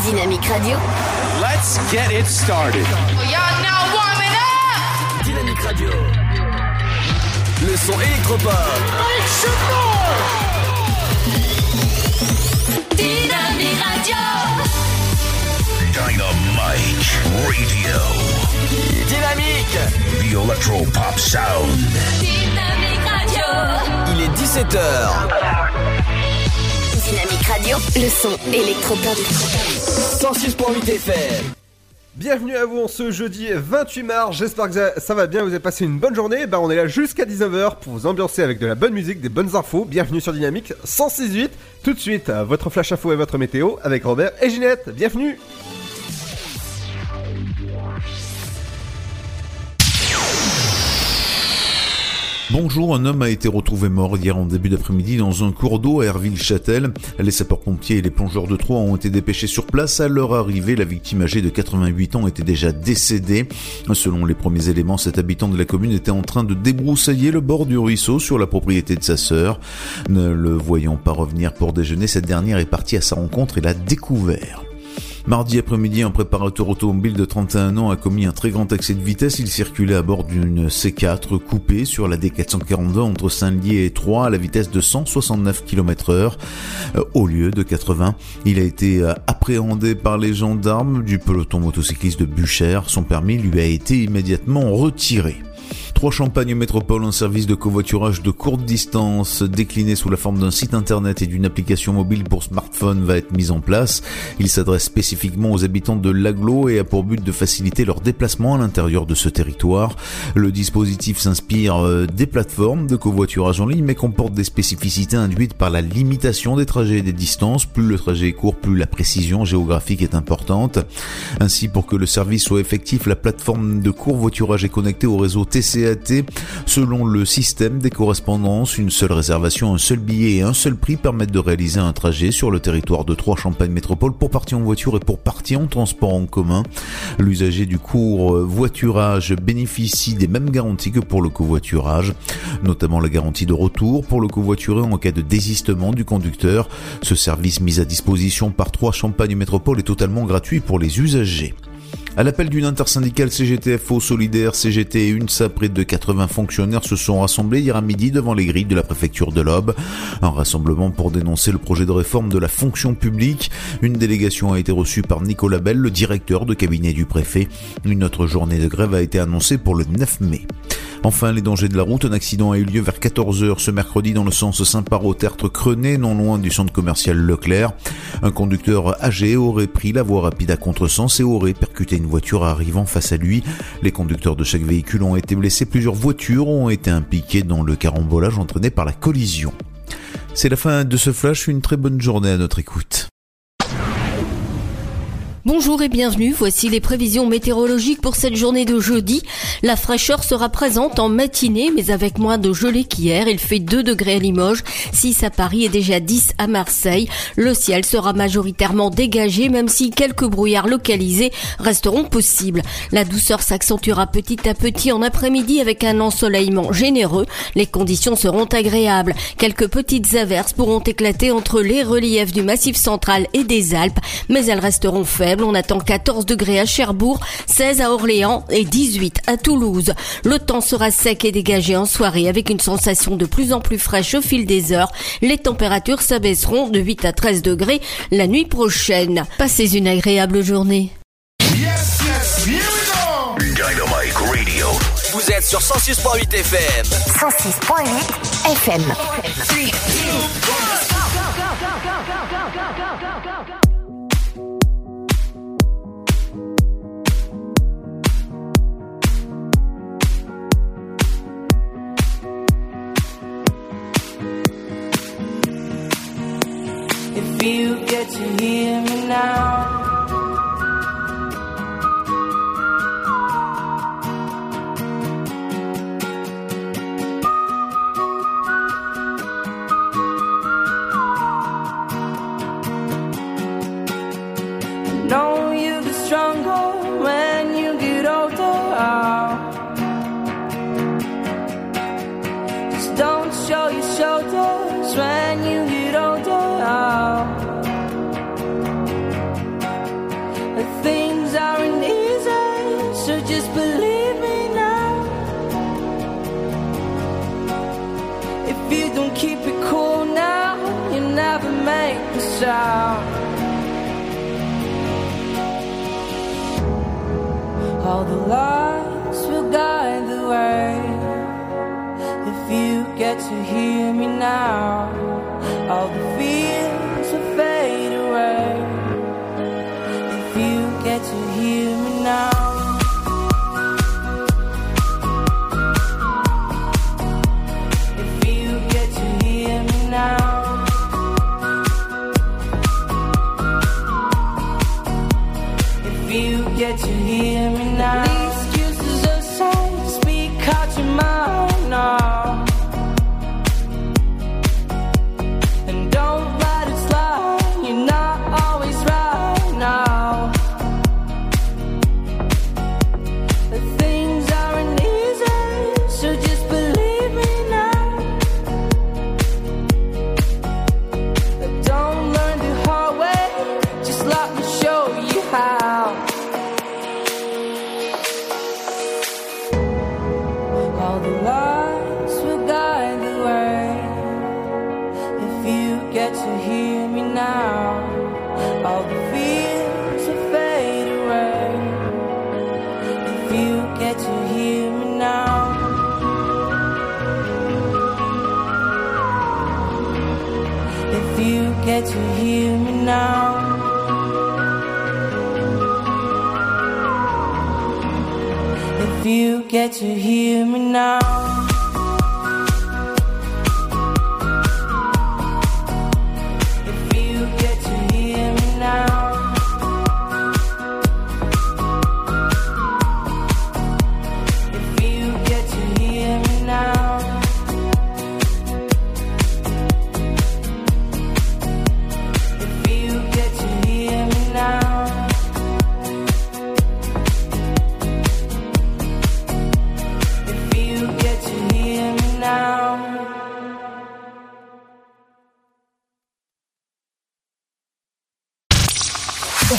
Dynamique Radio. Let's get it started. Y'all now warming up. Dynamique Radio. Le son électropop. Dynamique Radio. Dynamite Radio. Dynamique. The Electro Pop Sound. Dynamique Radio. Il est 17h. Dynamique Radio. Le son électropop. 106.8 FM. Bienvenue à vous en ce jeudi 28 mars, j'espère que ça- va bien, vous avez passé une bonne journée, bah on est là jusqu'à 19h pour vous ambiancer avec de la bonne musique, des bonnes infos, bienvenue sur Dynamique 106.8, tout de suite euh, votre flash info et votre météo avec Robert et Ginette, bienvenue Bonjour, un homme a été retrouvé mort hier en début d'après-midi dans un cours d'eau à Herville-Châtel. Les sapeurs-pompiers et les plongeurs de Troyes ont été dépêchés sur place. À leur arrivée, la victime âgée de 88 ans était déjà décédée. Selon les premiers éléments, cet habitant de la commune était en train de débroussailler le bord du ruisseau sur la propriété de sa sœur. Ne le voyant pas revenir pour déjeuner, cette dernière est partie à sa rencontre et l'a découvert. Mardi après-midi, un préparateur automobile de 31 ans a commis un très grand excès de vitesse. Il circulait à bord d'une C4 coupée sur la D442 entre Saint-Lié et Troyes à la vitesse de 169 km heure au lieu de 80. Il a été euh, appréhendé par les gendarmes du peloton motocycliste de Buchère. Son permis lui a été immédiatement retiré. Trois Champagne Métropole, un service de covoiturage de courte distance décliné sous la forme d'un site internet et d'une application mobile pour smartphone va être mis en place. Il s'adresse spécifiquement aux habitants de l'aglo et a pour but de faciliter leur déplacement à l'intérieur de ce territoire. Le dispositif s'inspire euh, des plateformes de covoiturage en ligne mais comporte des spécificités induites par la limitation des trajets et des distances. Plus le trajet est court, plus la précision géographique est importante. Ainsi, pour que le service soit effectif, la plateforme de covoiturage est connectée au réseau Selon le système des correspondances, une seule réservation, un seul billet et un seul prix permettent de réaliser un trajet sur le territoire de Trois Champagne Métropole pour partir en voiture et pour partir en transport en commun. L'usager du cours euh, voiturage bénéficie des mêmes garanties que pour le covoiturage, notamment la garantie de retour pour le covoituré en cas de désistement du conducteur. Ce service mis à disposition par Trois Champagne Métropole est totalement gratuit pour les usagers. À l'appel d'une intersyndicale CGTFO solidaire, CGT et UNSA, près de 80 fonctionnaires se sont rassemblés hier à midi devant les grilles de la préfecture de l'Aube. Un rassemblement pour dénoncer le projet de réforme de la fonction publique. Une délégation a été reçue par Nicolas Bell, le directeur de cabinet du préfet. Une autre journée de grève a été annoncée pour le 9 mai. Enfin, les dangers de la route. Un accident a eu lieu vers 14h ce mercredi dans le sens Saint-Paro-Tertre Crenay, non loin du centre commercial Leclerc. Un conducteur âgé aurait pris la voie rapide à contresens et aurait percuté une voiture arrivant face à lui. Les conducteurs de chaque véhicule ont été blessés. Plusieurs voitures ont été impliquées dans le carambolage entraîné par la collision. C'est la fin de ce flash. Une très bonne journée à notre écoute. Bonjour et bienvenue, voici les prévisions météorologiques pour cette journée de jeudi. La fraîcheur sera présente en matinée, mais avec moins de gelée qu'hier. Il fait 2 degrés à Limoges, 6 à Paris et déjà 10 à Marseille. Le ciel sera majoritairement dégagé, même si quelques brouillards localisés resteront possibles. La douceur s'accentuera petit à petit en après-midi avec un ensoleillement généreux. Les conditions seront agréables. Quelques petites averses pourront éclater entre les reliefs du massif central et des Alpes, mais elles resteront faibles. On attend 14 degrés à Cherbourg, 16 à Orléans et 18 à Toulouse. Le temps sera sec et dégagé en soirée avec une sensation de plus en plus fraîche au fil des heures. Les températures s'abaisseront de 8 à 13 degrés la nuit prochaine. Passez une agréable journée. Dynamite Radio. Vous êtes sur 106.8 FM. 106.8 FM. If you get to hear me now. Know you stronger when you get older. Just don't show your shoulders when you us out. All the lights will guide the way. If you get to hear me now, all the fears will fade away. If you get to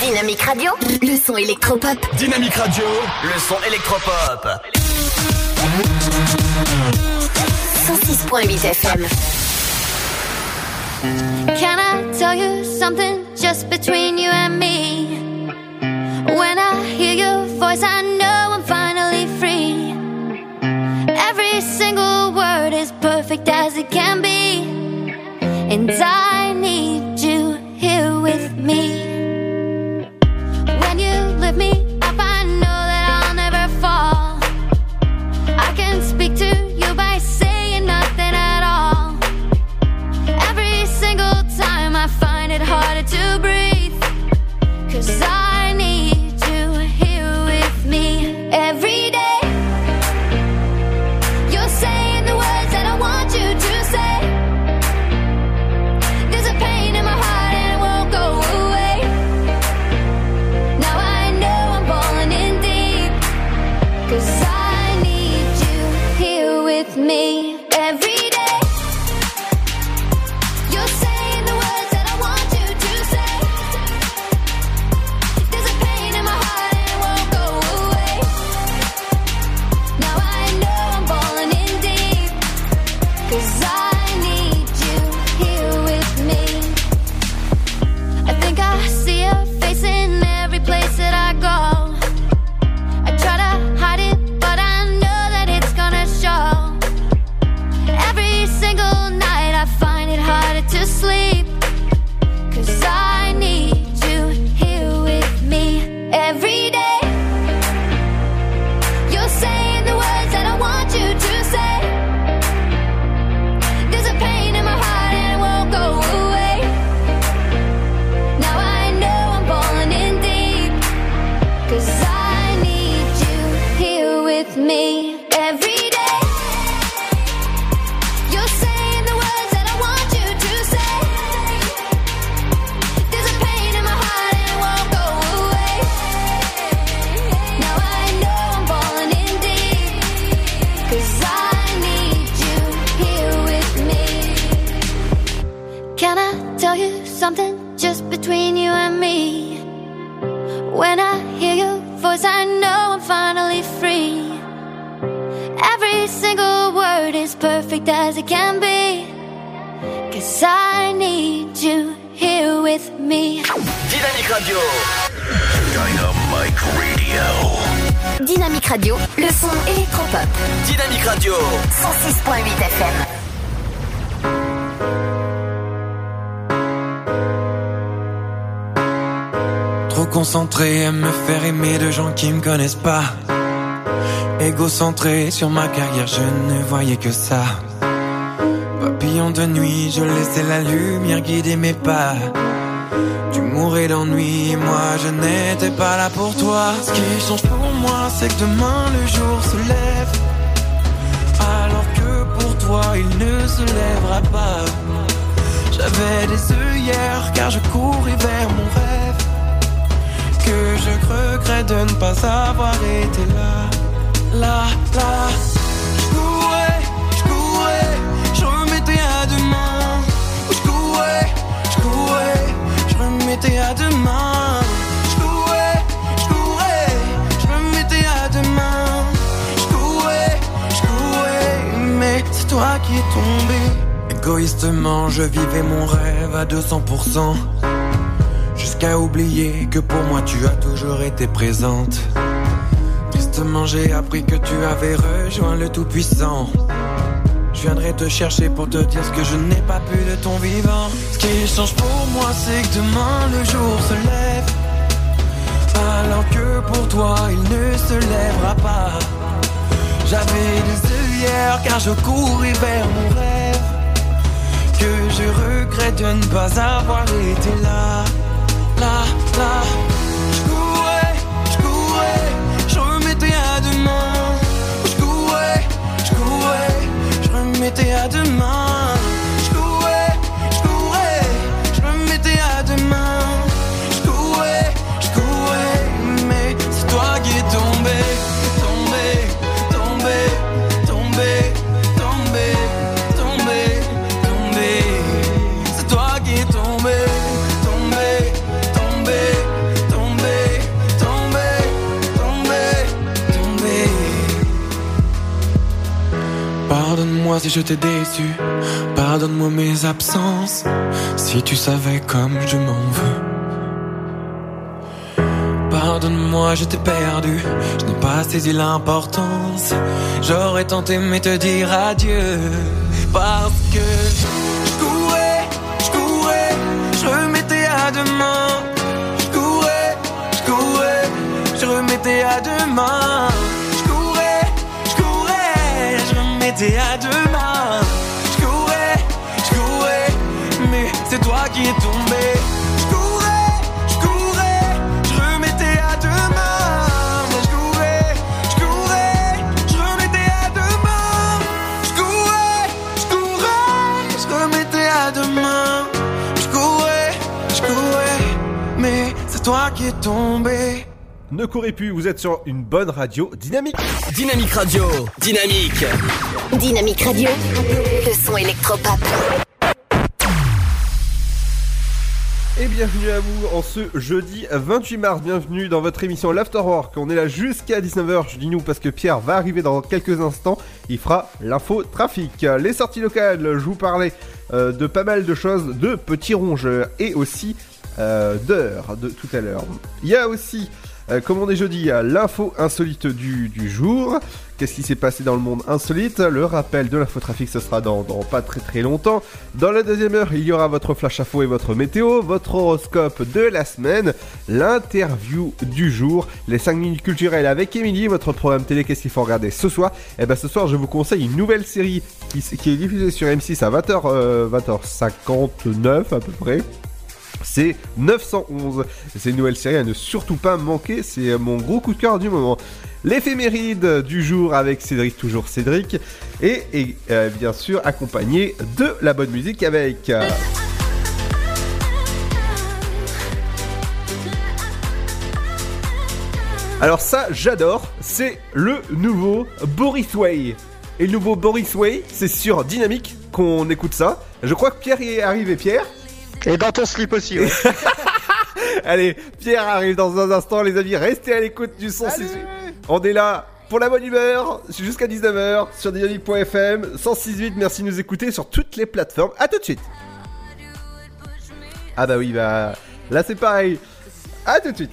Dynamique Radio, le son électropop. Dynamique Radio, le son électropop. 106.8 FM. Can I tell you something just between you and me? Perfect as it can be? Cause I need you here with me. Dynamique Radio. Dynamic Radio. Dynamique Radio, le son électropop. Dynamique Radio. 106.8 FM. Trop concentré à me faire aimer de gens qui me connaissent pas. Égocentré sur ma carrière, je ne voyais que ça. De nuit, je laissais la lumière guider mes pas. Tu mourais d'ennui, moi je n'étais pas là pour toi. Ce qui change pour moi, c'est que demain le jour se lève. Alors que pour toi, il ne se lèvera pas. J'avais des œillères car je courais vers mon rêve. Que je regrette de ne pas avoir été là. Là, là. Égoïstement, je vivais mon rêve à 200%. Jusqu'à oublier que pour moi tu as toujours été présente. Tristement, j'ai appris que tu avais rejoint le Tout-Puissant. Je viendrai te chercher pour te dire ce que je n'ai pas pu de ton vivant. Ce qui change pour moi, c'est que demain le jour se lève. Alors que pour toi, il ne se lèvera pas. J'avais des œillères car je courais vers mon rêve. Je regrette de ne pas avoir été là. Là, là. Je courais, je courais, je remettais à demain. Je courais, je courais, je remettais à demain. Si je t'ai déçu, pardonne-moi mes absences, si tu savais comme je m'en veux. Pardonne-moi, je t'ai perdu, je n'ai pas saisi l'importance. J'aurais tant aimé te dire adieu, parce que je courais, je courais, je remettais à demain. Je courais, je courais, je remettais à demain. Je remettais à demain. Je courais, je courais, mais c'est toi qui es tombé. Je courais, je courais, je remettais à demain. Mais je courais, je courais, je remettais à demain. Je courais, je courais, je remettais à demain. Je courais, je courais, mais c'est toi qui es tombé. Ne courez plus, vous êtes sur une bonne radio dynamique. Dynamique Radio. Dynamique. Dynamique Radio, le son électropop. Et bienvenue à vous en ce jeudi 28 mars. Bienvenue dans votre émission l'Afterwork. On est là jusqu'à 19h. Je dis nous parce que Pierre va arriver dans quelques instants. Il fera l'info trafic. Les sorties locales, je vous parlais euh, de pas mal de choses, de petits rongeurs et aussi euh, d'heures de tout à l'heure. Il y a aussi, euh, comme on est jeudi, l'info insolite du, du jour. Qu'est-ce qui s'est passé dans le monde insolite? Le rappel de l'infotrafic, ce sera dans, pas très très longtemps. Dans la deuxième heure, il y aura votre flash info et votre météo, votre horoscope de la semaine, l'interview du jour, les 5 minutes culturelles avec Émilie, votre programme télé, qu'est-ce qu'il faut regarder ce soir? Et ben ce soir, je vous conseille une nouvelle série qui, est diffusée sur M6 à 20h, euh, 20h59 à peu près. C'est 911. C'est une nouvelle série à ne surtout pas manquer. C'est mon gros coup de cœur du moment. L'éphéméride du jour avec Cédric, toujours Cédric. Et, et, euh, bien sûr accompagné de la bonne musique avec... euh, Alors ça, j'adore. C'est le nouveau Boris Way. Et le nouveau Boris Way, c'est sur Dynamique qu'on écoute ça. Je crois que Pierre y est arrivé. Pierre Et dans ton slip aussi, ouais. Allez, Pierre arrive dans un instant, les amis. Restez à l'écoute du son. c'est- On est là pour la bonne humeur, jusqu'à 19h sur dynamique.fm, 106.8, merci de nous écouter sur toutes les plateformes. À tout de suite. Ah bah oui, bah là c'est pareil. À tout de suite.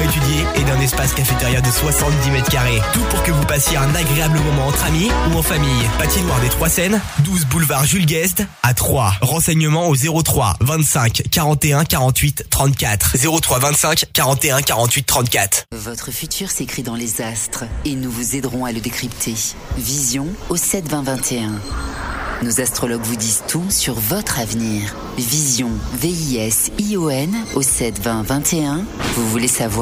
étudiée et d'un espace cafétéria de 70 mètres carrés. Tout pour que vous passiez un agréable moment entre amis ou en famille. Patinoire des Trois Seines, 12 boulevard Jules Guest à 3. Renseignements au 03 25 41 48 34. 03 25 41 48 34. Votre futur s'écrit dans les astres et nous vous aiderons à le décrypter. Vision au 7 20 21. Nos astrologues vous disent tout sur votre avenir. Vision, V-I-S-I-O-N au 7 20 21. Vous voulez savoir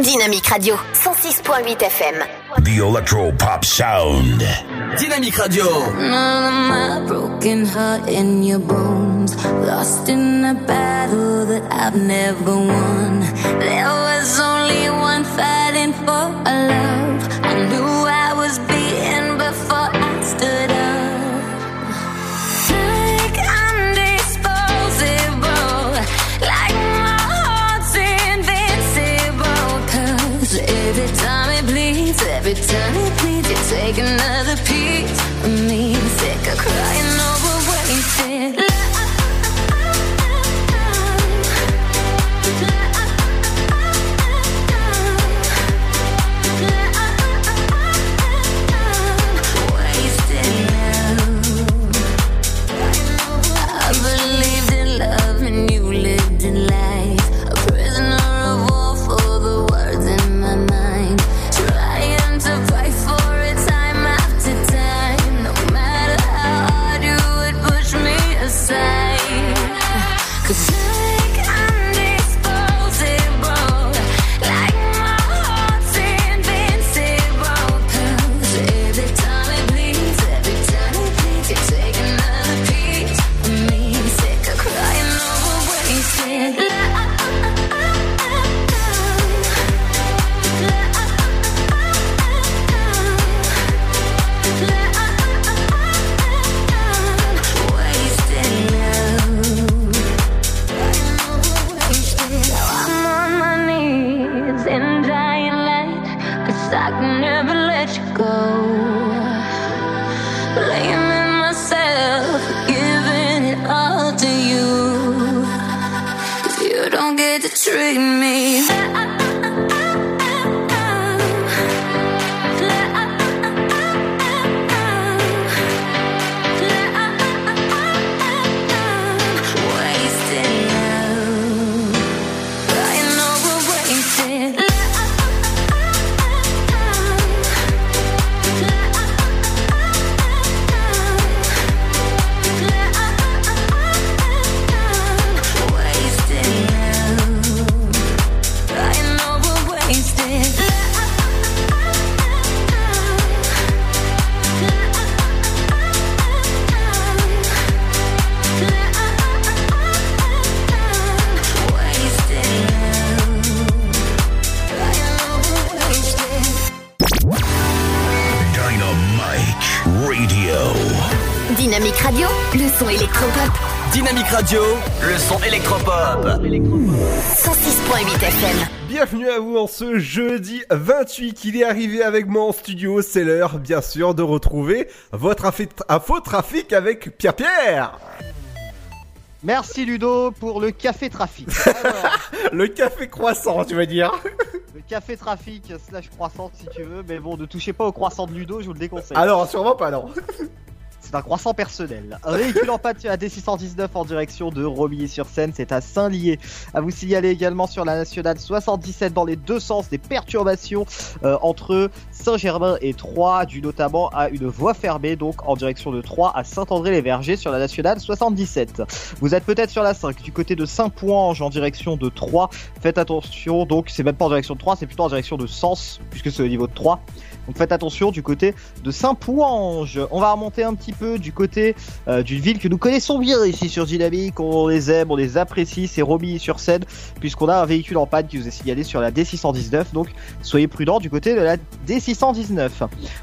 Dynamique Radio, 106.8 FM. The Electro Pop Sound. Dynamique Radio. None of my broken heart in your bones. Lost in a battle that I've never won. There was only one fighting for a love. Every time it bleeds, you take another piece treat me. Radio, le son électropop. 106.8 FM. Bienvenue à vous en ce jeudi 28 Il est arrivé avec moi en studio. C'est l'heure, bien sûr, de retrouver votre info trafic avec Pierre-Pierre. Merci Ludo pour le café trafic. le café croissant, tu vas dire. Le café trafic slash croissant si tu veux, mais bon, ne touchez pas au croissant de Ludo, je vous le déconseille. Alors, sûrement pas, non. C'est un croissant personnel. Un véhicule en pâte à D619 en direction de Romilly-sur-Seine, c'est à Saint-Lié. À vous signaler également sur la nationale 77 dans les deux sens des perturbations euh, entre Saint-Germain et Troyes, dû notamment à une voie fermée, donc en direction de Troyes à Saint-André-les-Vergers sur la nationale 77. Vous êtes peut-être sur la 5 du côté de Saint-Pouange en direction de Troyes. Faites attention, donc c'est même pas en direction de Troyes, c'est plutôt en direction de Sens, puisque c'est au niveau de Troyes. Donc faites attention du côté de Saint-Pouange. On va remonter un petit peu du côté euh, d'une ville que nous connaissons bien ici sur Dynamique. On les aime, on les apprécie. C'est Romilly-sur-Seine, puisqu'on a un véhicule en panne qui vous est signalé sur la D619. Donc soyez prudents du côté de la D619.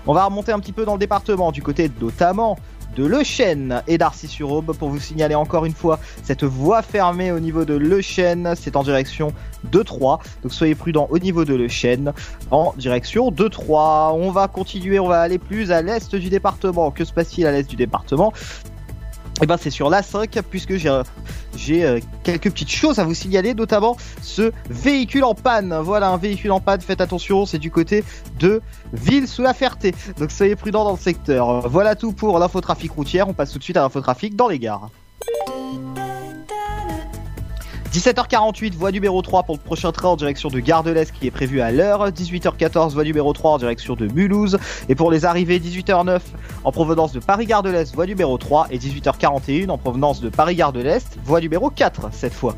On va remonter un petit peu dans le département, du côté notamment de Le Chêne et d'Arcy-sur-Aube pour vous signaler encore une fois cette voie fermée au niveau de Le Chêne. C'est en direction de 3. Donc soyez prudents au niveau de Le Chêne en direction de 3. On va continuer, on va aller plus à l'est du département. Que se passe-t-il à l'est du département? Et ben c'est sur l'A5 puisque j'ai j'ai euh, quelques petites choses à vous signaler, notamment ce véhicule en panne. Voilà un véhicule en panne, faites attention, c'est du côté de Ville sous la Ferté. Donc soyez prudents dans le secteur. Voilà tout pour l'infotrafic routière, on passe tout de suite à l'infotrafic dans les gares. 17h48, voie numéro 3 pour le prochain train en direction de Gare de l'Est qui est prévu à l'heure. 18h14, voie numéro 3 en direction de Mulhouse. Et pour les arrivées, 18h09 en provenance de Paris-Gare de l'Est, voie numéro 3. Et 18h41 en provenance de Paris-Gare de l'Est, voie numéro 4 cette fois.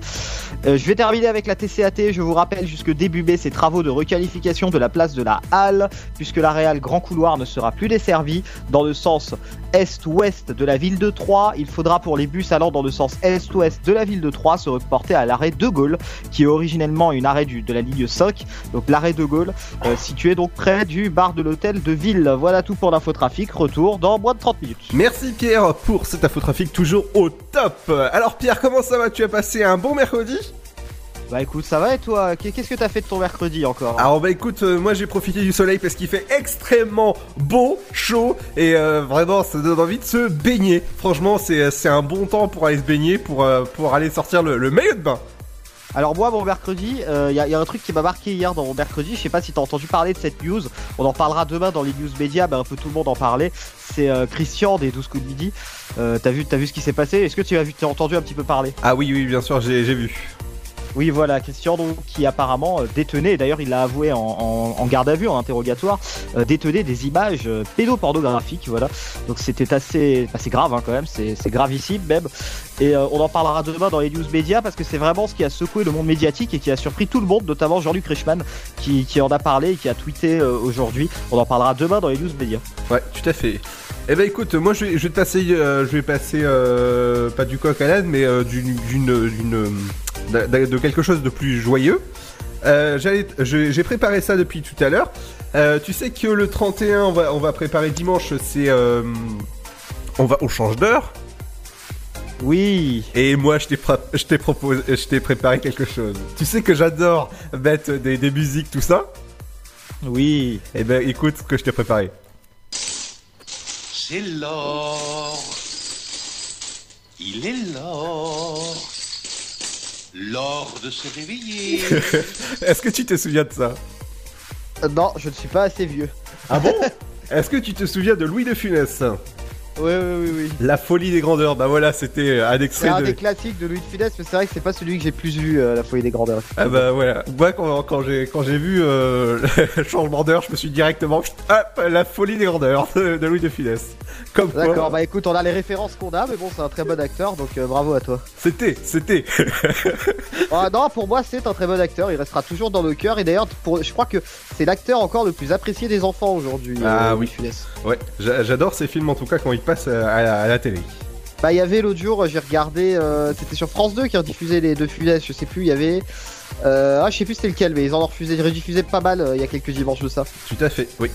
Euh, je vais terminer avec la TCAT. Je vous rappelle jusque début mai ces travaux de requalification de la place de la Halle, puisque la Réal Grand Couloir ne sera plus desservie dans le sens est-ouest de la ville de Troyes. Il faudra pour les bus allant dans le sens est-ouest de la ville de Troyes se reporter à l'arrêt de Gaulle, qui est originellement une arrêt de la ligne 5, donc l'arrêt de Gaulle, euh, situé donc près du bar de l'hôtel de ville. Voilà tout pour l'infotrafic. Retour dans moins de 30 minutes. Merci Pierre pour cet infotrafic toujours au top. Alors Pierre, comment ça va? Tu as passé un bon mercredi? Bah écoute, ça va et toi Qu'est-ce que t'as fait de ton mercredi encore Alors bah écoute, euh, moi j'ai profité du soleil parce qu'il fait extrêmement beau, chaud et euh, vraiment ça donne envie de se baigner. Franchement, c'est c'est un bon temps pour aller se baigner, pour, euh, pour aller sortir le, le maillot de bain. Alors moi mon mercredi, il y, a un truc qui m'a marqué hier dans mon mercredi, je sais pas si t'as entendu parler de cette news, on en parlera demain dans les news médias, bah, un peu tout le monde en parlait, c'est Christian des 12 coups de midi, t'as vu, vu ce qui s'est passé, est-ce que tu as vu, t'as entendu un petit peu parler? Ah oui oui bien sûr j'ai vu. Oui, voilà, Christian, qui apparemment euh, détenait, d'ailleurs il l'a avoué en, garde à vue, en interrogatoire, euh, détenait des images euh, pédopornographiques, voilà. Donc c'était assez, grave hein, quand même, c'est gravissime même. Et on en parlera demain dans les news médias parce que c'est vraiment ce qui a secoué le monde médiatique et qui a surpris tout le monde, notamment Jean-Luc Reichmann qui, en a parlé et qui a tweeté aujourd'hui. On en parlera demain dans les news médias. Ouais, tout à fait. Eh ben écoute, moi je vais, je vais passer, je vais passer pas du coq à mais d'une, de quelque chose de plus joyeux. Euh, j'ai préparé ça depuis tout à l'heure. Euh, tu sais que le 31, on va, on va préparer dimanche, c'est, euh, on va, on change d'heure. Oui. Et moi, je t'ai, je t'ai proposé, je t'ai préparé quelque chose. Tu sais que j'adore mettre des, des musiques, tout ça? Oui. Eh ben écoute ce que je t'ai préparé. C'est l'or. Il est l'or. L'or de se réveiller. Est-ce que tu te souviens de ça? Euh, non, je ne suis pas assez vieux. Ah bon? Est-ce que tu te souviens de Louis de Funès? Oui, oui, oui, oui. La folie des grandeurs. Bah voilà, c'était un C'est extrait un de. des classiques de Louis de Funès, mais c'est vrai que c'est pas celui que j'ai plus vu, euh, La Folie des Grandeurs. Ah bah voilà. Moi quand, quand j'ai quand j'ai vu euh, le changement d'heure, je me suis directement hop, la folie des grandeurs de, de Louis de Funès. Comme quoi. D'accord, bah écoute, on a les références qu'on a, mais bon, c'est un très bon acteur, donc euh, bravo à toi. C'était, c'était. Ah non, pour moi, c'est un très bon acteur, il restera toujours dans nos cœurs, et d'ailleurs, pour- je crois que c'est l'acteur encore le plus apprécié des enfants aujourd'hui. Ah euh, oui. Louis de Funès. Ouais, j'a- j'adore ces films en tout cas quand ils passent à la, à la télé. Bah, il y avait l'autre jour, j'ai regardé, euh, c'était sur France 2 qui rediffusait les deux Funès, je sais plus, il y avait. Euh, ah, je sais plus c'était lequel, mais ils en ont refusé, rediffusé pas mal euh, il y a quelques dimanches de ça. Tout à fait, oui.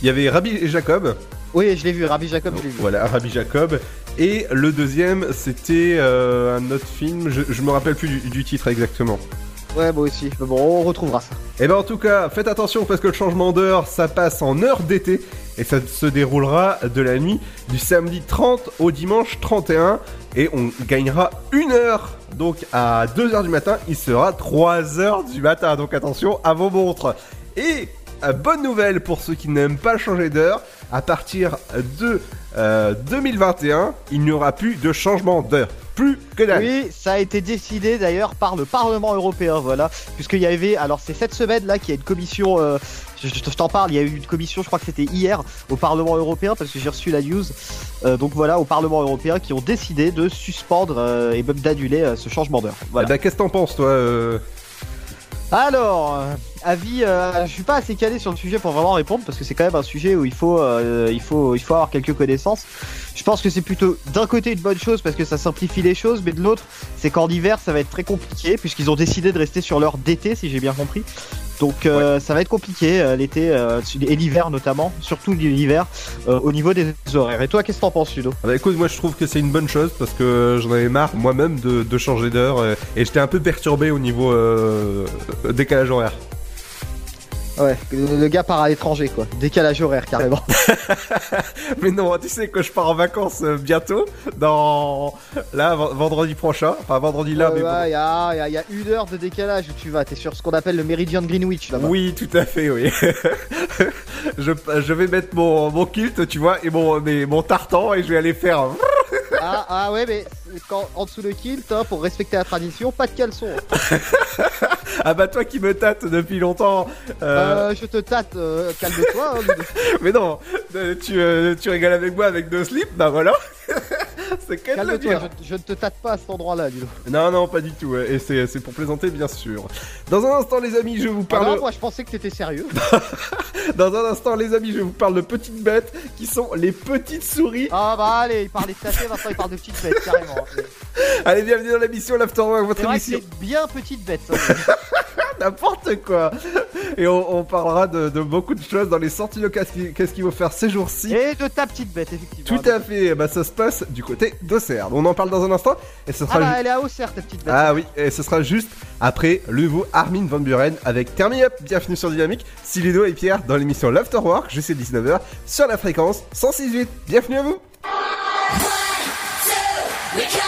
Il y avait Rabbi et Jacob. Oui, je l'ai vu, Rabbi Jacob, je l'ai vu. Voilà, Rabbi Jacob. Et le deuxième, c'était un autre film, je, je me rappelle plus du, du titre exactement. Ouais, moi aussi. Mais bon, on retrouvera ça. Et ben en tout cas, faites attention parce que le changement d'heure, ça passe en heure d'été et ça se déroulera de la nuit du samedi 30 au dimanche 31 et on gagnera une heure. Donc à 2h du matin, il sera 3h du matin. Donc attention à vos montres. Et euh, bonne nouvelle pour ceux qui n'aiment pas changer d'heure, à partir de euh, 2021, il n'y aura plus de changement d'heure. Plus que dalle. Oui, ça a été décidé d'ailleurs par le Parlement européen, voilà. Puisqu'il y avait, alors c'est cette semaine là qu'il y a une commission, euh, je, t'en parle, il y a eu une commission, je crois que c'était hier, au Parlement européen, parce que j'ai reçu la news. Euh, donc voilà, au Parlement européen qui ont décidé de suspendre euh, et même d'annuler ce changement d'heure. Voilà. Eh ben, qu'est-ce que t'en penses toi Alors, euh, avis, euh, je suis pas assez calé sur le sujet pour vraiment répondre parce que c'est quand même un sujet où il faut, euh, il faut, il faut avoir quelques connaissances. Je pense que c'est plutôt d'un côté une bonne chose parce que ça simplifie les choses, mais de l'autre, c'est qu'en hiver ça va être très compliqué puisqu'ils ont décidé de rester sur l'heure d'été, si j'ai bien compris. Donc euh, ça va être compliqué euh, l'été euh, et l'hiver notamment, surtout l'hiver au niveau des horaires. Et toi, qu'est-ce que t'en penses, Ludo? Ah bah écoute, moi je trouve que c'est une bonne chose parce que j'en avais marre moi-même de, de changer d'heure et j'étais un peu perturbé au niveau décalage horaire. Ouais, le gars part à l'étranger quoi, décalage horaire carrément. Mais non, tu sais que je pars en vacances euh, bientôt, dans là vendredi prochain, enfin vendredi là, Ouais, mais bon. ouais, il y, a, y a- y a une heure de décalage où tu vas, t'es sur ce qu'on appelle le méridien de Greenwich là-bas. Oui, tout à fait, oui. je, je vais mettre mon, mon kilt, tu vois, et mon, mes- mon tartan et je vais aller faire. Ah, ah ouais, mais quand, en dessous le kilt, hein, pour respecter la tradition, pas de caleçon. ah bah toi qui me tâtes depuis longtemps. euh, Euh, je te tâte, euh, calme-toi. hein. Mais non, euh, tu, tu rigoles avec moi avec deux slips, bah voilà. c'est même le dire. je, je ne te tâte pas à cet endroit-là, Ludo. Non, non, pas du tout. Et c'est c'est pour plaisanter, bien sûr. Dans un instant, les amis, je vous Ah parle. non, moi je pensais que t'étais sérieux. Dans un instant, les amis, je vous parle de petites bêtes qui sont les petites souris. Ah bah allez, il parlait de tâter, maintenant il parle de petites bêtes, carrément. Allez, bienvenue dans l'émission l'Afterwork, votre vrai émission. c'est bien petite bête. hein. N'importe quoi. Et on, on parlera de, de beaucoup de choses dans les sorties locales. Qu'est-ce qui- Qu'est-ce qu'il faut faire ces jours-ci Et de ta petite bête, effectivement. Tout à fait. Bah, ça se passe du côté d'Auxerre. On en parle dans un instant. Et ce Ah sera. bah ju- elle est à Auxerre, ta petite bête. Ah oui, et ce sera juste après le nouveau Armin Van Buren avec Turn Me Up. Bienvenue sur Dynamique. Silido et Pierre dans l'émission L'Afterwork jusqu'à 19h sur la fréquence 106.8. Bienvenue à vous. We can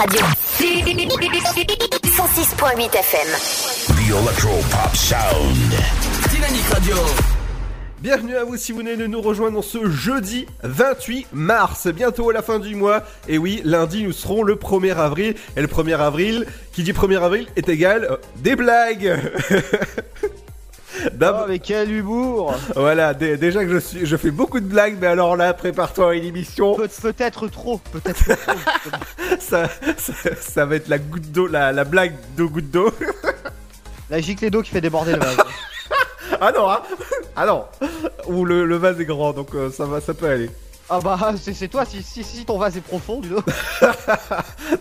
Radio. 106.8 FM. The Electro Pop Sound. Dynamique Radio. Bienvenue à vous si vous venez de nous rejoindre ce jeudi 28 mars, bientôt à la fin du mois. Et oui, lundi nous serons le 1er avril. Et le 1er avril, qui dit 1er avril, est égal euh, des blagues. Oh, mais quel humour Voilà, dé- déjà que je suis, je fais beaucoup de blagues, mais alors là, prépare-toi à une émission. Peut- Peut-être trop, peut-être trop. ça, ça, ça va être la goutte d'eau, la, la blague de goutte d'eau. La giclée d'eau qui fait déborder le vase. ah non, hein Ah non Ou le, le vase est grand, donc euh, ça va, ça peut aller. Ah bah, c'est toi, si, si, si ton vase est profond, coup.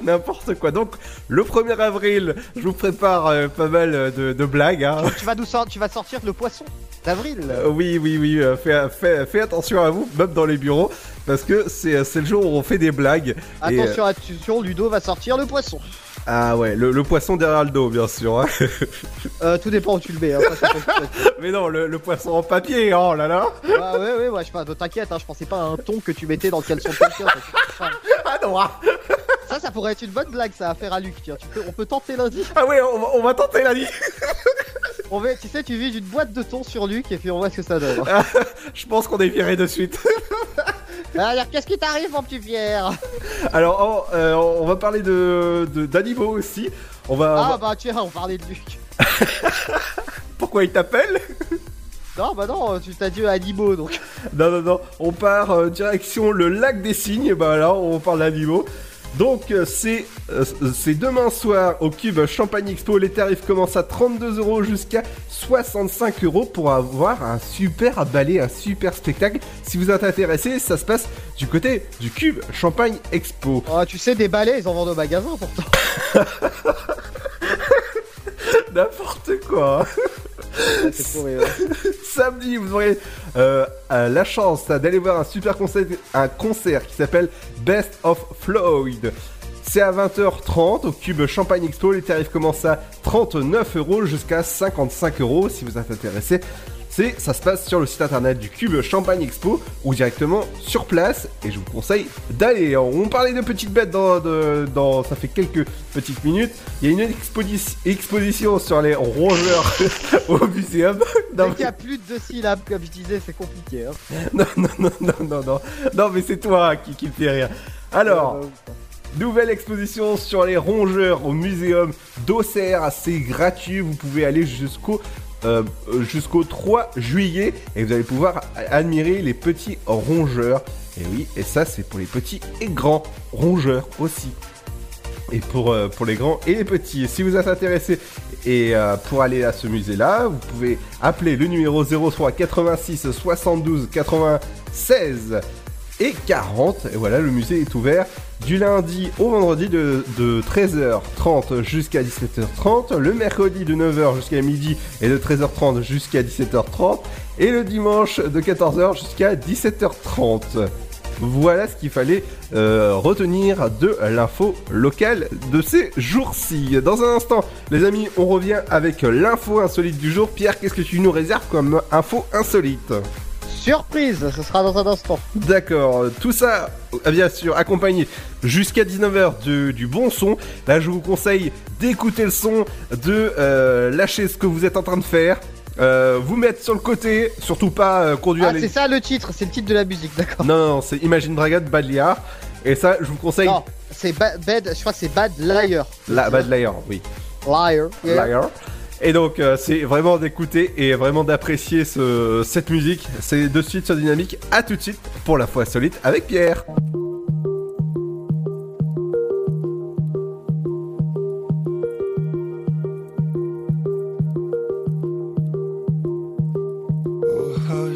N'importe quoi. Donc, le 1er avril, je vous prépare euh, pas mal euh, de, de blagues. Hein. tu, vas nous tu vas sortir le poisson d'avril. Euh, oui, oui, oui. euh, fais, fais- fais attention à vous, même dans les bureaux, parce que c'est le jour où on fait des blagues. et, Attention, attention, Ludo va sortir le poisson. Ah ouais, le, le poisson derrière le dos, bien sûr. hein. Euh, tout dépend où tu le mets. Hein, Mais non, le, le poisson en papier, oh là là. ah ouais, ouais, ouais, je sais pas, t'inquiète, hein, je pensais pas à un ton que tu mettais dans le caleçon de quelqu'un. Ah non, ah. Ça, ça pourrait être une bonne blague, ça, à faire à Luc, tiens. Tu peux, on peut tenter lundi. Ah ouais, on va, on va tenter lundi. On va, tu sais, tu vises une boîte de thon sur Luc et puis on voit ce que ça donne. Ah, je pense qu'on est viré de suite. Alors, qu'est-ce qui t'arrive, mon petit Pierre? Alors, oh, euh, on va parler de d'animaux aussi. On va, on Ah va- bah tiens, on parlait de Luc. Pourquoi il t'appelle? Non, bah non, tu t'as dit animaux donc. Non, non, non. On part euh, direction le lac des Cygnes. Bah là, on parle d'animaux. Donc, euh, c'est euh, c'est demain soir au Cube Champagne Expo. Les tarifs commencent à 32 euros jusqu'à 65 euros pour avoir un super ballet, un super spectacle. Si vous êtes intéressé, ça se passe du côté du Cube Champagne Expo. Oh, tu sais, des balais, ils en vendent au magasin pourtant. N'importe quoi. Samedi, vous aurez euh, euh, la chance d'aller voir un super concert, un concert qui s'appelle Best of Floyd. C'est à 20h30 au Cube Champagne Expo. Les tarifs commencent à 39 euros jusqu'à 55 euros si vous êtes intéressé. C'est, ça se passe sur le site internet du Cube Champagne Expo ou directement sur place. Et je vous conseille d'aller. On parlait de petites bêtes dans, de- dans- ça fait quelques petites minutes. Il y a une exposition sur les rongeurs au muséum. Dès qu'il y a plus de deux syllabes, comme je disais, c'est compliqué. Hein. non, non, non, non, non, non. Non, mais c'est toi qui, qui me fait rire. Alors, nouvelle exposition sur les rongeurs au muséum d'Auxerre. C'est gratuit. Vous pouvez aller jusqu'au euh, jusqu'au 3 juillet et vous allez pouvoir admirer les petits rongeurs. Et oui, et ça, c'est pour les petits et grands rongeurs aussi. Et pour, euh, pour les grands et les petits. Et si vous êtes intéressé et euh, pour aller à ce musée-là, vous pouvez appeler le numéro 03 86 72 96 et 40. Et voilà, le musée est ouvert du lundi au vendredi de, de 13h30 jusqu'à 17h30, le mercredi de 9h jusqu'à midi et de 13h30 jusqu'à 17h30, et le dimanche de 14h jusqu'à 17h30. Voilà ce qu'il fallait euh, retenir de l'info locale de ces jours-ci. Dans un instant, les amis, on revient avec l'info insolite du jour. Pierre, qu'est-ce que tu nous réserves comme info insolite? Surprise, ce sera dans un instant. D'accord, tout ça, euh, bien sûr, accompagné jusqu'à 19h de, du bon son. Là, je vous conseille d'écouter le son, de euh, lâcher ce que vous êtes en train de faire, euh, vous mettre sur le côté, surtout pas euh, conduire Ah, les... c'est ça le titre, c'est le titre de la musique, d'accord. Non, non, non, c'est Imagine Dragon Bad Liar. Et ça, je vous conseille... Non, c'est ba- Bad, je crois que c'est Bad Liar. La Bad Liar, oui. Liar. yeah. Liar. Et donc, euh, c'est vraiment d'écouter et vraiment d'apprécier ce, cette musique. C'est de suite sur Dynamique. À tout de suite pour la fois solide avec Pierre. Oh,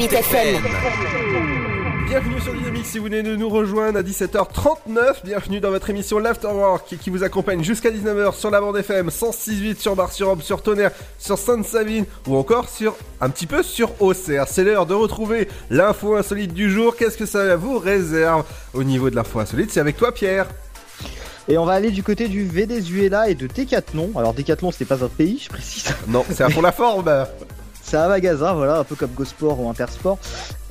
106.8 FM. Bienvenue sur Dynamique si vous venez de nous rejoindre à 17h39. Bienvenue dans votre émission L'Afterwork qui vous accompagne jusqu'à 19h sur la bande FM 106.8 sur Bar-sur-Aube, sur Tonnerre, sur Sainte-Savine ou encore sur un petit peu sur Auxerre. C'est l'heure de retrouver l'info insolite du jour. Qu'est-ce que ça vous réserve au niveau de l'info insolite? C'est avec toi Pierre. Et on va aller du côté du Venezuela et de Decathlon. Alors Decathlon, c'était pas un pays, je précise. Non, c'est pour la forme. C'est un magasin, voilà, un peu comme GoSport ou Intersport.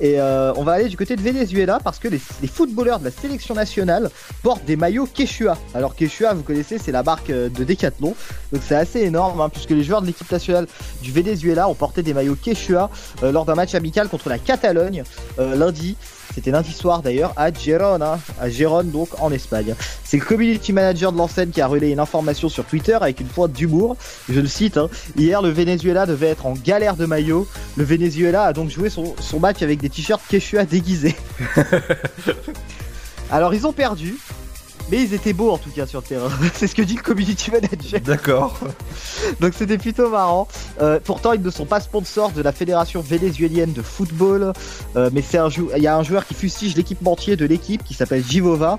Et euh, on va aller du côté de Venezuela parce que les, footballeurs de la sélection nationale portent des maillots Quechua. Alors Quechua, vous connaissez, c'est la marque euh, de Decathlon. Donc c'est assez énorme hein, puisque les joueurs de l'équipe nationale du Venezuela ont porté des maillots Quechua euh, lors d'un match amical contre la Catalogne lundi. C'était lundi soir d'ailleurs à Gérone, hein, à Gérone donc en Espagne. C'est le community manager de l'enseigne qui a relayé une information sur Twitter avec une pointe d'humour. Je le cite. hein. Hier, le Venezuela devait être en galère de maillot. Le Venezuela a donc joué son, son match avec des t-shirts Quechua déguisés. Alors ils ont perdu. Mais ils étaient beaux en tout cas sur le terrain. C'est ce que dit le community manager. D'accord. Donc c'était plutôt marrant. Euh, pourtant, ils ne sont pas sponsors de la fédération vénézuélienne de football. Euh, mais c'est un il y a un joueur qui fustige l'équipementier de l'équipe qui s'appelle Givova.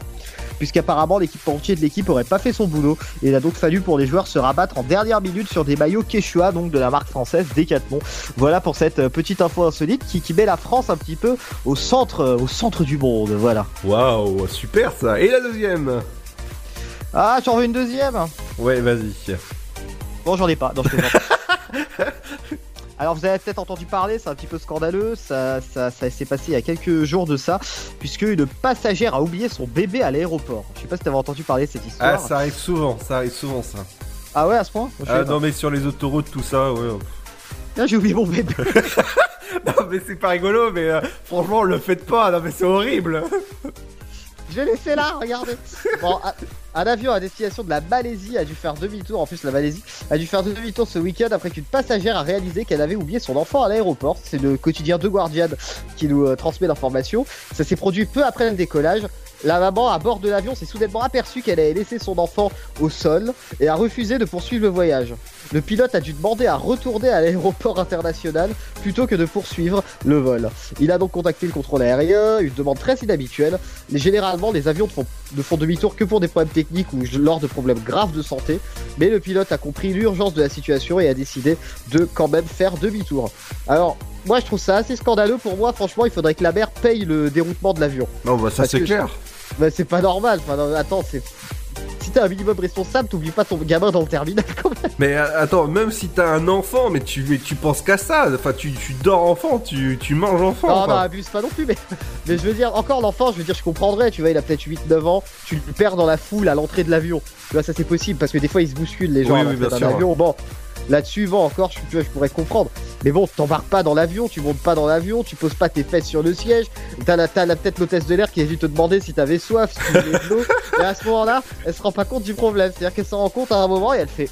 Puisqu'apparemment l'équipementier de l'équipe aurait pas fait son boulot. Et il a donc fallu pour les joueurs se rabattre en dernière minute sur des maillots Quechua, donc de la marque française Decathlon. Voilà pour cette euh, petite info insolite qui, qui met la France un petit peu au centre, au centre du monde. Voilà. Waouh, super ça. Et la deuxième? Ah, j'en veux une deuxième Ouais, vas-y. Bon, j'en ai pas. Non, je. Alors, vous avez peut-être entendu parler, c'est un petit peu scandaleux. Ça, ça, ça s'est passé il y a quelques jours de ça, puisque une passagère a oublié son bébé à l'aéroport. Je sais pas si t'avais entendu parler de cette histoire. Ah, ça arrive souvent, ça arrive souvent ça. Ah ouais, à ce point Ah non, mais sur les autoroutes, tout ça, ouais. Ah, j'ai oublié mon bébé. non, mais c'est pas rigolo, mais euh, franchement, le faites pas, non, mais c'est horrible. Je vais laisser là, regardez. Bon, un- un avion à destination de la Malaisie a dû faire demi-tour, en plus la Malaisie a dû faire demi-tour ce week-end après qu'une passagère a réalisé qu'elle avait oublié son enfant à l'aéroport. C'est le quotidien The Guardian qui nous euh, transmet l'information. Ça s'est produit peu après le décollage. La maman à bord de l'avion s'est soudainement aperçue qu'elle avait laissé son enfant au sol et a refusé de poursuivre le voyage. Le pilote a dû demander à retourner à l'aéroport international plutôt que de poursuivre le vol. Il a donc contacté le contrôle aérien, une demande très inhabituelle. Mais généralement, les avions ne font, demi-tour que pour des problèmes techniques ou lors de problèmes graves de santé. Mais le pilote a compris l'urgence de la situation et a décidé de quand même faire demi-tour. Alors, moi je trouve ça assez scandaleux. Pour moi, franchement, il faudrait que la mer paye le déroutement de l'avion. Non, bah ça c'est clair. Bah, c'est pas normal. Enfin, non, attends, c'est. Si t'es un minimum responsable, t'oublies pas ton gamin dans le terminal quand même. Mais euh, attends, même si t'as un enfant, mais tu, mais tu penses qu'à ça. Enfin, tu, tu dors enfant, tu, tu manges enfant. Non, enfin. non, abuse pas non plus, mais, mais je veux dire, encore l'enfant, je veux dire, je comprendrais, tu vois, il a peut-être 8-9 ans, tu le perds dans la foule à l'entrée de l'avion. Tu vois, ça c'est possible, parce que des fois ils se bousculent les gens Oui, à oui, l'entrée bien d'un sûr. avion. Bon, là-dessus, bon, encore, je, tu vois, je pourrais comprendre. Mais bon, t'embarques pas dans l'avion, tu montes pas dans l'avion, tu poses pas tes fesses sur le siège, t'as la- la- peut-être l'hôtesse de l'air qui est venue te demander si t'avais soif, si tu voulais de l'eau, et à ce moment-là, elle se rend pas compte du problème. C'est-à-dire qu'elle s'en rend compte à un moment et elle fait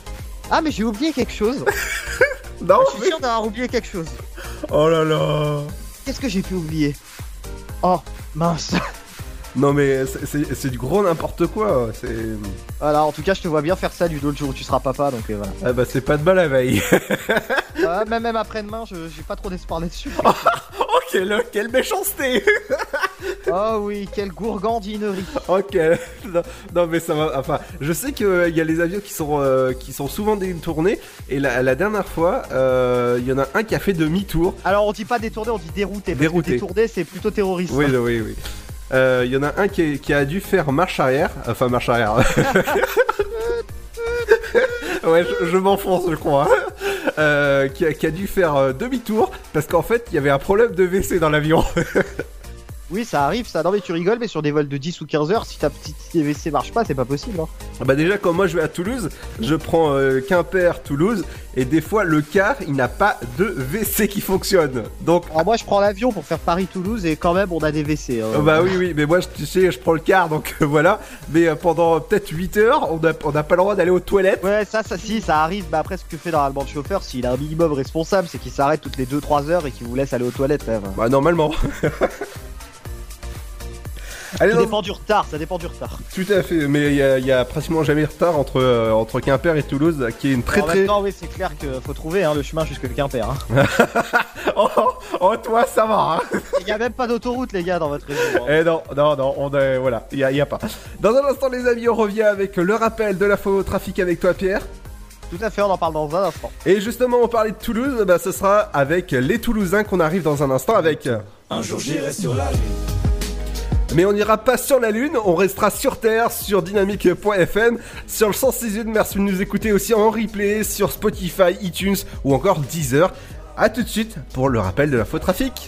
Ah, mais j'ai oublié quelque chose. non, je suis sûr d'avoir oublié quelque chose. Oh là là. Qu'est-ce que j'ai pu oublier? Oh, mince. Non, mais c'est- du gros n'importe quoi. C'est. Voilà, en tout cas, je te vois bien faire ça du l'autre jour où tu seras papa, donc euh, voilà. Ah bah, c'est pas de mal la veille. Ah, même, même après-demain, je- j'ai pas trop d'espoir là-dessus. oh, quelle, quelle méchanceté Oh oui, quelle gourgandinerie Ok, non, non, mais ça va. Enfin, je sais qu'il y a les avions qui sont, euh, qui sont souvent détournés. Et la, la dernière fois, euh, il y en a un qui a fait demi-tour. Alors, on dit pas détourné, on dit dérouté. Parce Dérouté. Que détourné, c'est plutôt terroriste. Oui, oui, oui. Euh, Il y en a un qui, a dû faire marche arrière. Enfin, marche arrière. ouais, je, m'enfonce, je crois. Euh, qui, a, qui a dû faire euh, demi-tour parce qu'en fait, il y avait un problème de WC dans l'avion. Oui, ça arrive, ça. Non, mais tu rigoles, mais sur des vols de 10 ou 15 heures, si ta petite TVC marche pas, c'est pas possible. Hein. Bah déjà quand moi je vais à Toulouse, je prends euh, Quimper, Toulouse et des fois le car il n'a pas de WC qui fonctionne. Donc Alors, moi, je prends l'avion pour faire Paris-Toulouse et quand même, on a des WC. hein. euh, bah oui oui mais moi je- tu sais je prends le car donc euh, voilà mais euh, pendant peut-être 8 heures on n'a on n'a pas le droit d'aller aux toilettes. Ouais, ça, ça, si, ça arrive. Bah, après, ce que fait normalement le chauffeur, s'il a un minimum responsable, c'est qu'il s'arrête toutes les 2-3 heures et qu'il vous laisse aller aux toilettes même. Bah normalement. Allez, ça dans- dépend du retard, ça dépend du retard. Tout à fait mais il y, a- il y a pratiquement jamais de retard entre, euh, entre Quimper et Toulouse qui est une très en très... temps, oui, c'est clair qu'il faut trouver hein, le chemin jusque Quimper. Hein. oh, oh, toi ça va hein Il y a même pas d'autoroute, les gars, dans votre région. hein. Eh non, non, non, on est, voilà, il y a, y a pas. Dans un instant, les amis, on revient avec le rappel de l'info au trafic avec toi, Pierre. Tout à fait, on en parle dans un instant. Et justement, on parlait de Toulouse, bah, ce sera avec les Toulousains qu'on arrive dans un instant avec. Un jour j'irai sur la lune. Mais on n'ira pas sur la Lune, on restera sur Terre, sur dynamique.fm, sur le 106.8, merci de nous écouter aussi en replay, sur Spotify, iTunes ou encore Deezer. A tout de suite pour le rappel de l'info trafic.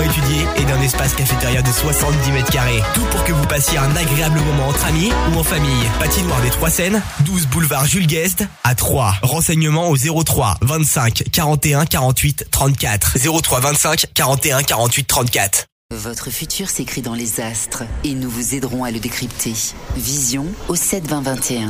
étudiée et d'un espace cafétéria de 70 mètres carrés. Tout pour que vous passiez un agréable moment entre amis ou en famille. Patinoire des Trois Seines, 12 boulevard Jules Guest à 3. Renseignements au 03 25 41 48 34. 03 25 41 48 34. Votre futur s'écrit dans les astres et nous vous aiderons à le décrypter. Vision au 7 20 21.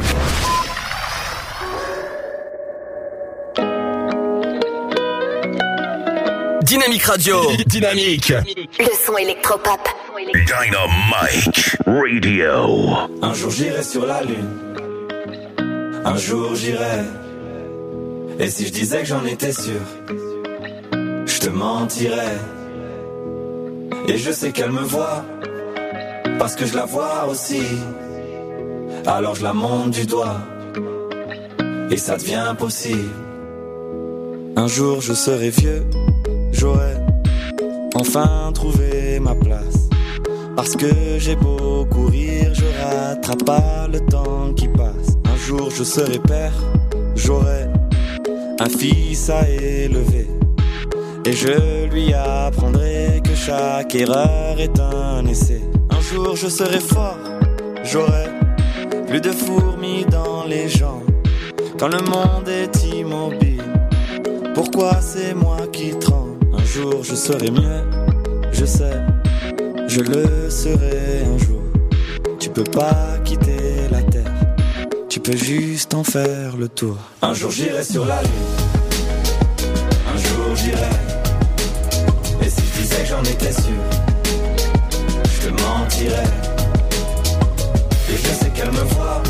Dynamique Radio. Dynamique. Le son électropop. Dynamite Radio. Un jour j'irai sur la lune. Un jour j'irai. Et si je disais que j'en étais sûr, je te mentirais. Et je sais qu'elle me voit, parce que je la vois aussi. Alors je la monte du doigt, et ça devient possible. Un jour je serai vieux, j'aurai enfin trouvé ma place. Parce que j'ai beau courir, je rattrape pas le temps qui passe. Un jour je serai père, j'aurai un fils à élever. Et je lui apprendrai que chaque erreur est un essai. Un jour je serai fort, j'aurai plus de fourmis dans les jambes. Quand le monde est immobile, pourquoi c'est moi qui tremble? Jour je serai mieux, je sais, je le serai un jour. Tu peux pas quitter la terre, tu peux juste en faire le tour. Un jour j'irai sur la lune, un jour j'irai. Et si je disais que j'en étais sûr, je te mentirais. Et je sais qu'elle me voit,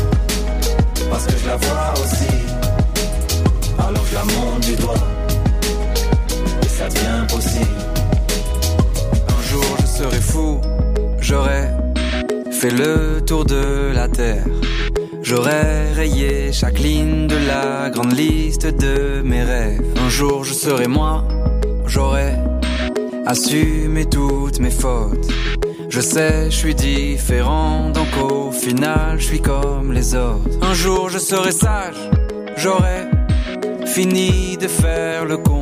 parce que je la vois aussi. Alors je la monte du doigt, Un jour je serai fou, j'aurai fait le tour de la terre. J'aurai rayé chaque ligne de la grande liste de mes rêves. Un jour je serai moi, j'aurai assumé toutes mes fautes. Je sais, je suis différent, donc au final, je suis comme les autres. Un jour je serai sage, j'aurai fini de faire le con.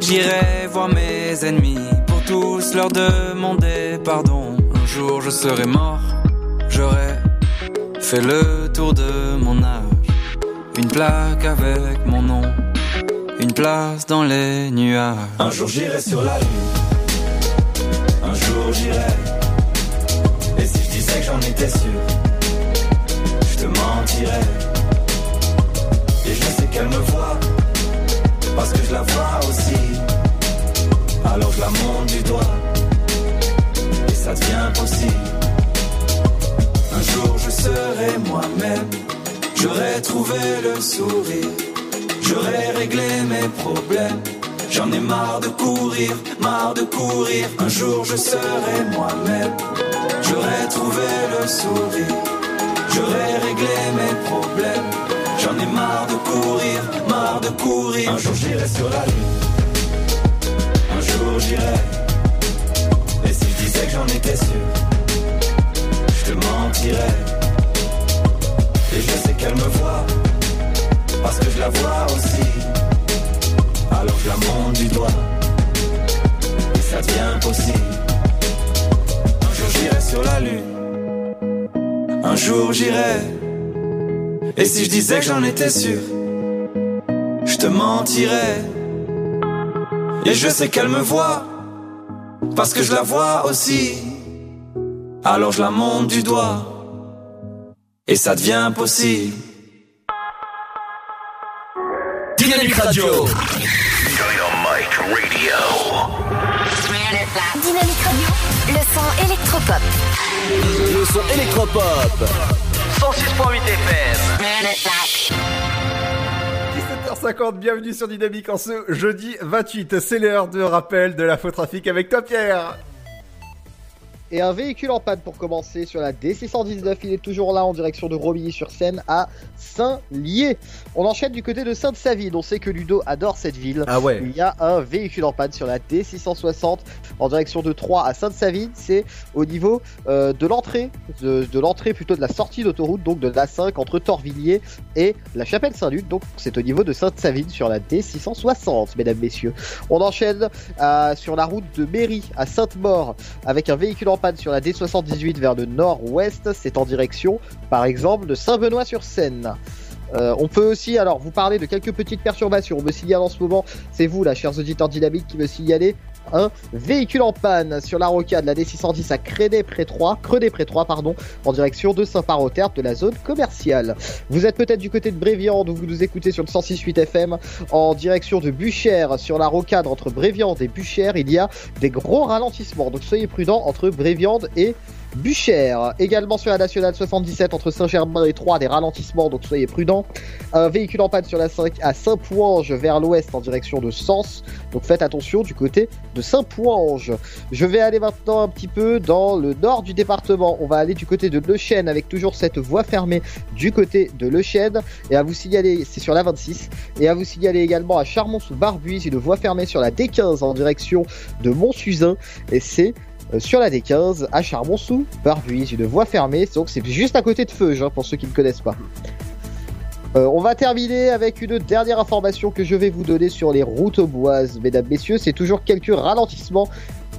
J'irai voir mes ennemis pour tous leur demander pardon. Un jour je serai mort, j'aurai fait le tour de mon âge. Une plaque avec mon nom, une place dans les nuages. Un jour j'irai sur la lune, un jour j'irai. Et si je disais que j'en étais sûr, je te mentirais. Et je sais qu'elle me voit, parce que je la vois aussi. Alors je la monte du doigt, et ça devient possible. Un jour je serai moi-même, j'aurai trouvé le sourire, j'aurai réglé mes problèmes. J'en ai marre de courir, marre de courir. Un jour je serai moi-même, j'aurai trouvé le sourire, j'aurai réglé mes problèmes. J'en ai marre de courir, Un jour j'irai sur la lune, un jour j'irai. Et si je disais que j'en étais sûr, je te mentirais. Et je sais qu'elle me voit, parce que je la vois aussi. Alors je la monte du doigt, et ça devient possible. Un jour j'irai sur la lune, un jour j'irai. Et si je disais que j'en étais sûr, je te mentirais. Et je sais qu'elle me voit, parce que je la vois aussi. Alors je la monte du doigt, et ça devient possible. Dynamique Radio. Dynamic Radio. Dynamique Radio, le son électropop. Le son électropop. 106.8 FM. 17h50, bienvenue sur Dynamique en ce jeudi 28. C'est l'heure de rappel de la faux trafic avec toi Pierre. Et un véhicule en panne pour commencer sur la D619, il est toujours là en direction de Romilly-sur-Seine à Saint-Lié. On enchaîne du côté de Sainte-Savine, on sait que Ludo adore cette ville. Ah ouais. Il y a un véhicule en panne sur la D660 en direction de Troyes à Sainte-Savine, c'est au niveau euh, de l'entrée, de, de l'entrée plutôt de la sortie d'autoroute, donc de l'A5 entre Torvilliers et la Chapelle Saint-Luc, donc c'est au niveau de Sainte-Savine sur la D660, mesdames, messieurs. On enchaîne euh, sur la route de Mairie à Sainte-Maure avec un véhicule en sur la D78 vers le nord-ouest. C'est en direction, par exemple, de Saint-Benoît-sur-Seine. Euh, on peut aussi alors vous parler de quelques petites perturbations. On me signale en ce moment, c'est vous là, chers auditeurs dynamiques, qui me signalez un véhicule en panne sur la rocade, la D610 à Crédé-Pré-3, Credet-Pré-3, pardon, en direction de Saint-Par-au-Tertre de la zone commerciale. Vous êtes peut-être du côté de Bréviande où vous nous écoutez sur le 106.8 FM en direction de Buchères sur la rocade entre Bréviande et Buchères. Il y a des gros ralentissements, donc soyez prudents entre Bréviande et Buchère. Également sur la nationale 77 entre Saint-Germain et Troyes, des ralentissements, donc soyez prudents. Un véhicule en panne sur la 5 à Saint-Pouange vers l'ouest en direction de Sens. Donc faites attention du côté de Saint-Pouange. Je vais aller maintenant un petit peu dans le nord du département. On va aller du côté de Le Chêne avec toujours cette voie fermée du côté de Le Chêne. Et à vous signaler, c'est sur la 26. Et à vous signaler également à Charmont-sous-Barbuise une voie fermée sur la D15 en direction de Montsuzin. Et c'est euh, sur la D15 à Charbon-sous-Barbuise, une voie fermée, donc c'est juste à côté de Feuge hein, pour ceux qui ne connaissent pas. Euh, on va terminer avec une dernière information que je vais vous donner sur les routes boises, mesdames, messieurs. C'est toujours quelques ralentissements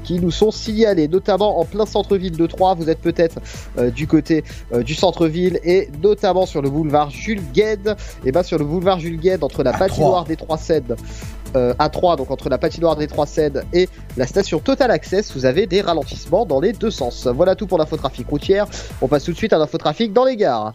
qui nous sont signalés, notamment en plein centre-ville de Troyes. Vous êtes peut-être euh, du côté euh, du centre-ville et notamment sur le boulevard Jules Gued. Et bien sur le boulevard Jules Gued, entre la patinoire des Trois Cèdes euh, à 3, donc entre la patinoire des Trois Cèdes et la station Total Access, vous avez des ralentissements dans les deux sens. Voilà tout pour l'infotrafic routière. On passe tout de suite à l'infotrafic dans les gares.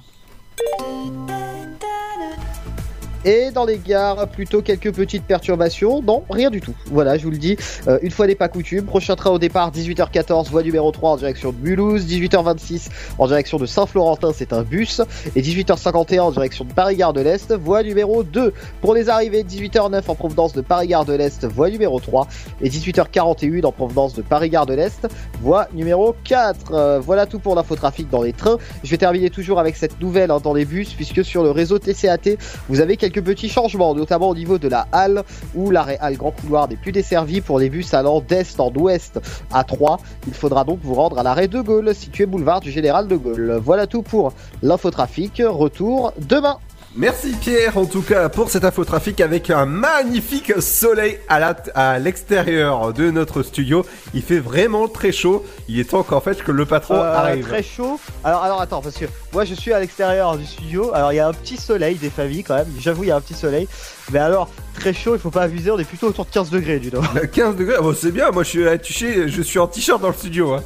Et dans les gares, plutôt quelques petites perturbations. Non, rien du tout. Voilà, je vous le dis. Euh, une fois n'est pas coutume. Prochain train au départ, 18h14, voie numéro 3 en direction de Mulhouse. 18h26 en direction de Saint-Florentin, c'est un bus. Et 18h51 en direction de Paris-Gare de l'Est, voie numéro 2. Pour les arrivées, 18h09 en provenance de Paris-Gare de l'Est, voie numéro 3. Et 18h41 en provenance de Paris-Gare de l'Est, voie numéro 4. Euh, voilà tout pour l'infotrafic dans les trains. Je vais terminer toujours avec cette nouvelle hein, dans les bus, puisque sur le réseau TCAT, vous avez quelques petits changements, notamment au niveau de la halle, où l'arrêt halle Grand Couloir n'est plus desservi pour les bus allant d'est en ouest à 3. Il faudra donc vous rendre à l'arrêt de Gaulle, situé boulevard du Général de Gaulle. Voilà tout pour l'infotrafic. Retour demain. Merci Pierre en tout cas pour cet infotrafic avec un magnifique soleil à l'extérieur de notre studio. Il fait vraiment très chaud. Il est temps qu'en fait que le patron Euh, arrive. Très chaud. Alors, alors attends, parce que moi je suis à l'extérieur du studio. Alors il y a un petit soleil des familles quand même. J'avoue, il y a un petit soleil. Mais alors, très chaud, il faut pas abuser. On est plutôt autour de 15 degrés du coup. 15 degrés, bon, c'est bien, moi je suis, tu sais, je suis en t-shirt dans le studio. Hein.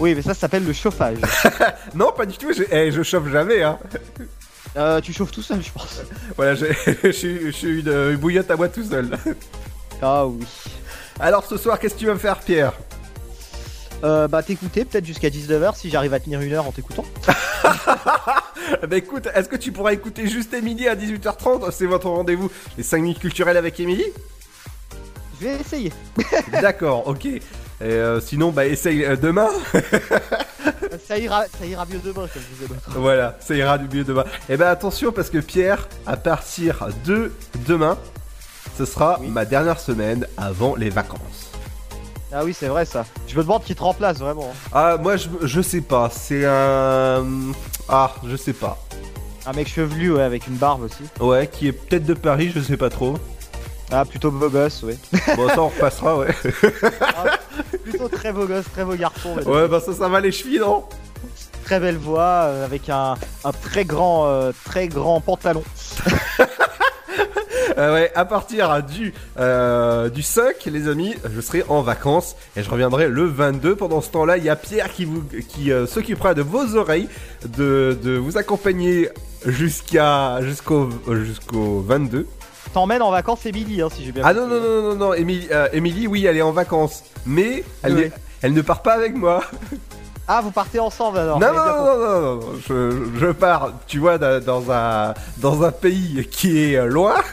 Oui, mais ça, ça s'appelle le chauffage. non, pas du tout, je, eh, je chauffe jamais. Hein. Euh, tu chauffes tout seul, je pense. Voilà, je suis- je suis une, une bouillotte à moi tout seul. Ah oui. Alors ce soir, qu'est-ce que tu vas me faire, Pierre? Euh, bah t'écouter peut-être jusqu'à 19h si j'arrive à tenir une heure en t'écoutant. Bah écoute, est-ce que tu pourras écouter juste Émilie à 18h30 C'est votre rendez-vous, les 5 minutes culturelles avec Émilie? Je vais essayer. D'accord, ok. Et euh, sinon, bah essaye euh, demain. ça ira, ça ira mieux demain, comme disait l'autre. voilà, ça ira mieux demain. Et ben attention parce que Pierre, à partir de demain, ce sera ma dernière semaine avant les vacances. Ah oui, c'est vrai ça. Je me demande qui te remplace vraiment. Ah, moi je, je sais pas, c'est un. Ah, je sais pas. Un mec chevelu, ouais, avec une barbe aussi. Ouais, qui est peut-être de Paris, je sais pas trop. Ah, plutôt beau gosse, ouais. Bon, ça on repassera, ouais. plutôt très beau gosse, très beau garçon. mais ouais, bah ça, ça va les chevilles, non? Très belle voix, euh, avec un, un très grand, euh, très grand pantalon. Euh, ouais, à partir du, euh, du 5, les amis, je serai en vacances et je reviendrai le 22. Pendant ce temps-là, il y a Pierre qui, vous, qui euh, s'occupera de vos oreilles, de, de vous accompagner jusqu'à jusqu'au jusqu'au 22. T'emmènes en vacances Émilie, hein, si j'ai bien Ah non, non, non, non, non, Émilie, euh, Émilie, oui, elle est en vacances, mais elle, Ouais. n'est- elle ne part pas avec moi. Ah, vous partez ensemble alors Non, non, non, non, non, non, je, je pars, tu vois, da- dans un, dans un pays qui est euh, loin.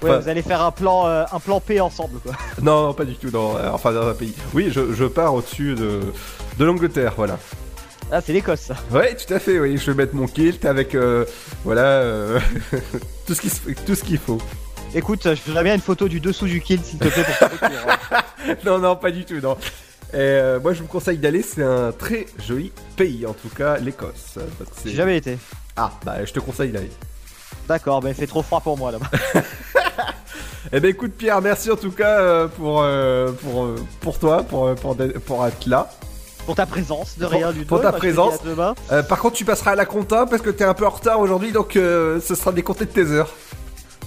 Ouais, Enfin, vous allez faire un plan, euh, un plan P ensemble, quoi. Non, non, pas du tout, non, euh, enfin dans un pays. Oui, je, je pars au-dessus de, de l'Angleterre, voilà. Ah, c'est l'Écosse, ça. Ouais, tout à fait, oui, je vais mettre mon kilt avec, euh, voilà, euh, tout ce qui se- tout ce qu'il faut. Écoute, je voudrais bien une photo du dessous du kill, s'il te plaît, pour hein. non, non, pas du tout, non. Et, euh, moi, je vous conseille d'aller, c'est un très joli pays, en tout cas, l'Écosse. J'ai jamais été. Ah, bah, je te conseille d'aller. D'accord, mais il fait trop froid pour moi là-bas. Eh ben écoute Pierre, merci en tout cas euh, pour, euh, pour, pour toi, pour, pour, pour être là. Pour ta présence, de rien du tout. Pour ta présence. Euh, par contre, tu passeras à la compta parce que t'es un peu en retard aujourd'hui, donc euh, ce sera décompté de tes heures.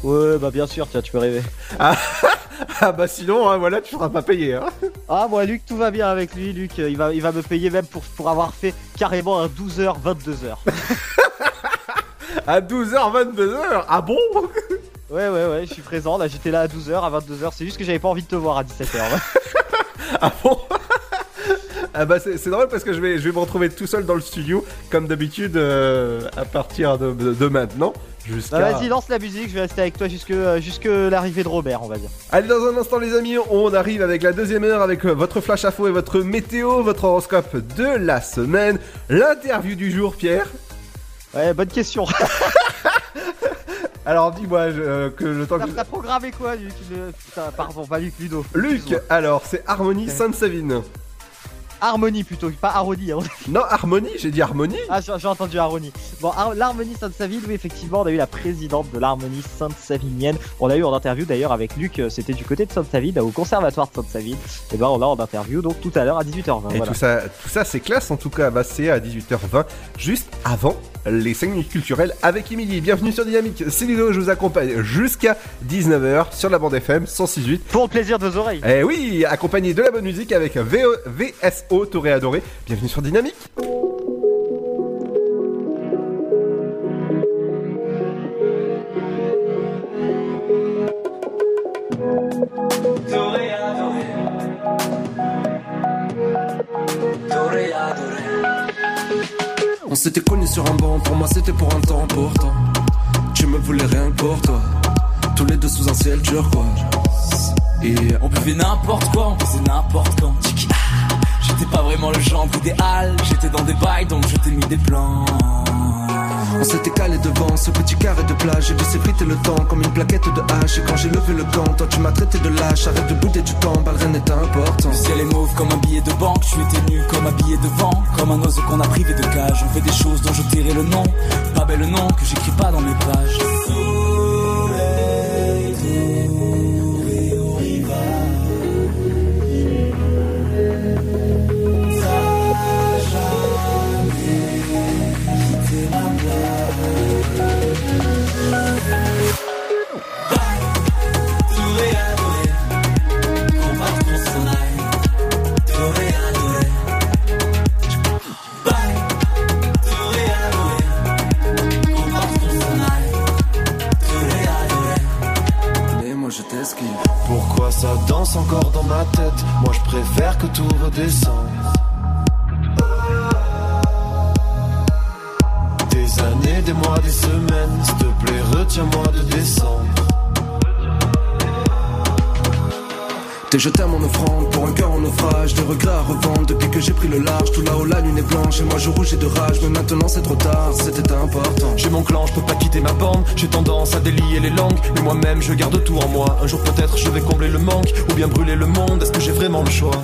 Ouais, bah bien sûr, tiens, tu peux rêver. Ah, ah bah sinon, hein, voilà, tu seras pas payé. Hein. Ah, moi, Luc, tout va bien avec lui. Luc, euh, il va, il va me payer même pour, pour avoir fait carrément un 12h, 22h. À 12h, 22h Ah bon? Ouais, ouais, ouais, je suis présent. Là, j'étais là à 12h, à 22h. C'est juste que j'avais pas envie de te voir à 17h. Ah bah c'est drôle parce que je vais, je vais me retrouver tout seul dans le studio, comme d'habitude, euh, à partir de, de- de maintenant. Jusqu'à... Bah, vas-y, lance la musique, je vais rester avec toi jusque, euh, jusque l'arrivée de Robert, on va dire. Allez, dans un instant, les amis, on arrive avec la deuxième heure avec euh, votre flash info et votre météo, votre horoscope de la semaine, l'interview du jour, Pierre. Ouais, bonne question. Alors, dis-moi je- euh, que le temps que. T'as programmé quoi, Luc? Le- Putain, pardon, pas Luc, Ludo. Luc, alors, c'est Harmonie Sainte-Savine. Harmonie plutôt, pas Harmonie. hein. Non, Harmonie, j'ai dit Harmonie. Ah, j'ai entendu Harmonie. Bon, Har- l'Harmonie Sainte-Savine, oui, effectivement, on a eu la présidente de l'Harmonie Sainte-Savinienne. On a eu en interview d'ailleurs avec Luc, euh, c'était du côté de Sainte-Savine, au conservatoire de Sainte-Savine. Et ben, on l'a en interview, donc tout à l'heure à 18h20. Et voilà. tout ça, tout ça c'est classe en tout cas. Bah, c'est à 18h20, juste avant les 5 minutes culturelles avec Émilie. Bienvenue sur Dynamique. C'est Ludo, je vous accompagne jusqu'à 19h sur la bande FM 106.8. Pour le plaisir de vos oreilles. Eh oui, accompagné de la bonne musique avec VSO Toréadoré. Bienvenue sur Dynamique. T'aurais adoré. T'aurais adoré. On s'était connus sur un banc, pour moi c'était pour un temps pourtant. Tu me voulais rien pour toi. Tous les deux sous un ciel turquoise. Et On buvait n'importe quoi, on faisait n'importe quand. Ah, J'étais pas vraiment le genre idéal, j'étais dans des bails donc je t'ai mis des plans. On s'était calé devant ce petit carré de plage. J'ai vu s'effriter le temps comme une plaquette de hache. Et quand j'ai levé le camp, toi tu m'as traité de lâche. Arrête de bouder du temps, rien n'est important. Le ciel est mauve comme un billet de banque, je étais nu comme un billet de vent, comme un oiseau qu'on a privé de cage. On fait des choses dont je tairai le nom, pas bel nom que j'écris pas dans mes pages. Pourquoi ça danse encore dans ma tête? Moi je préfère que tout redescende. Des années, des mois, des semaines, s'il te plaît, retiens-moi de descendre. T'es jeté à mon offrande pour un cœur en naufrage, des regrets à revendre depuis que j'ai pris le large. Tout là-haut, la lune est blanche et moi je rougis de rage. Mais maintenant c'est trop tard, c'était important. J'ai mon clan, je peux pas quitter ma bande. J'ai tendance à délier les langues, mais moi-même je garde tout en moi. Un jour peut-être je vais combler le manque ou bien brûler le monde. Est-ce que j'ai vraiment le choix?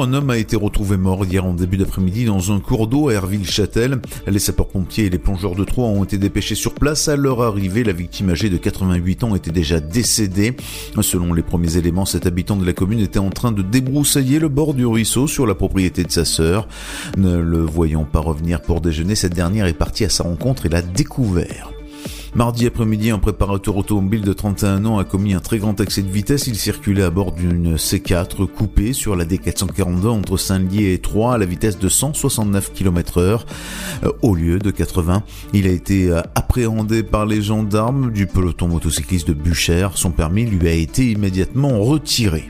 Électropop. 106.8 FM. Bonjour, un homme a été retrouvé mort hier en début d'après-midi dans un cours d'eau à Herville-Châtel. Les sapeurs-pompiers et les plongeurs de Troyes ont été dépêchés sur place. À leur arrivée, la victime âgée de 88 ans était déjà décédée. Selon les premiers éléments, cet habitant de la commune était en train de débroussailler le bord du ruisseau sur la propriété de sa sœur. Ne le voyant pas revenir pour déjeuner, cette dernière est partie à sa rencontre et l'a découvert. Mardi après-midi, un préparateur automobile de 31 ans a commis un très grand excès de vitesse. Il circulait à bord d'une C4 coupée sur la D442 entre Saint-Lié et Troyes à la vitesse de 169 km euh, au lieu de 80. Il a été euh, appréhendé par les gendarmes du peloton motocycliste de Buchère. Son permis lui a été immédiatement retiré.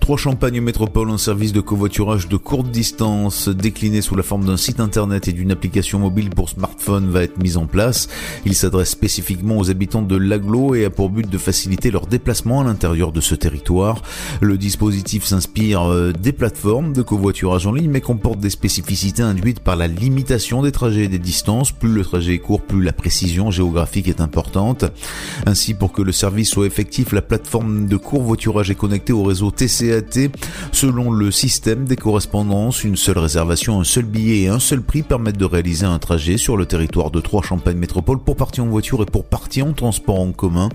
Trois Champagne Métropole, un service de covoiturage de courte distance décliné sous la forme d'un site internet et d'une application mobile pour smartphone va être mis en place. Il s'adresse spécifiquement aux habitants de l'aglo et a pour but de faciliter leur déplacement à l'intérieur de ce territoire. Le dispositif s'inspire euh, des plateformes de covoiturage en ligne mais comporte des spécificités induites par la limitation des trajets et des distances. Plus le trajet est court, plus la précision géographique est importante. Ainsi, pour que le service soit effectif, la plateforme de covoiturage est connectée au réseau TCAT selon le système des correspondances. Une seule réservation, un seul billet et un seul prix permettent de réaliser un trajet sur le territoire de Trois Champagne Métropole pour partir en voiture et pour partir en transport en commun.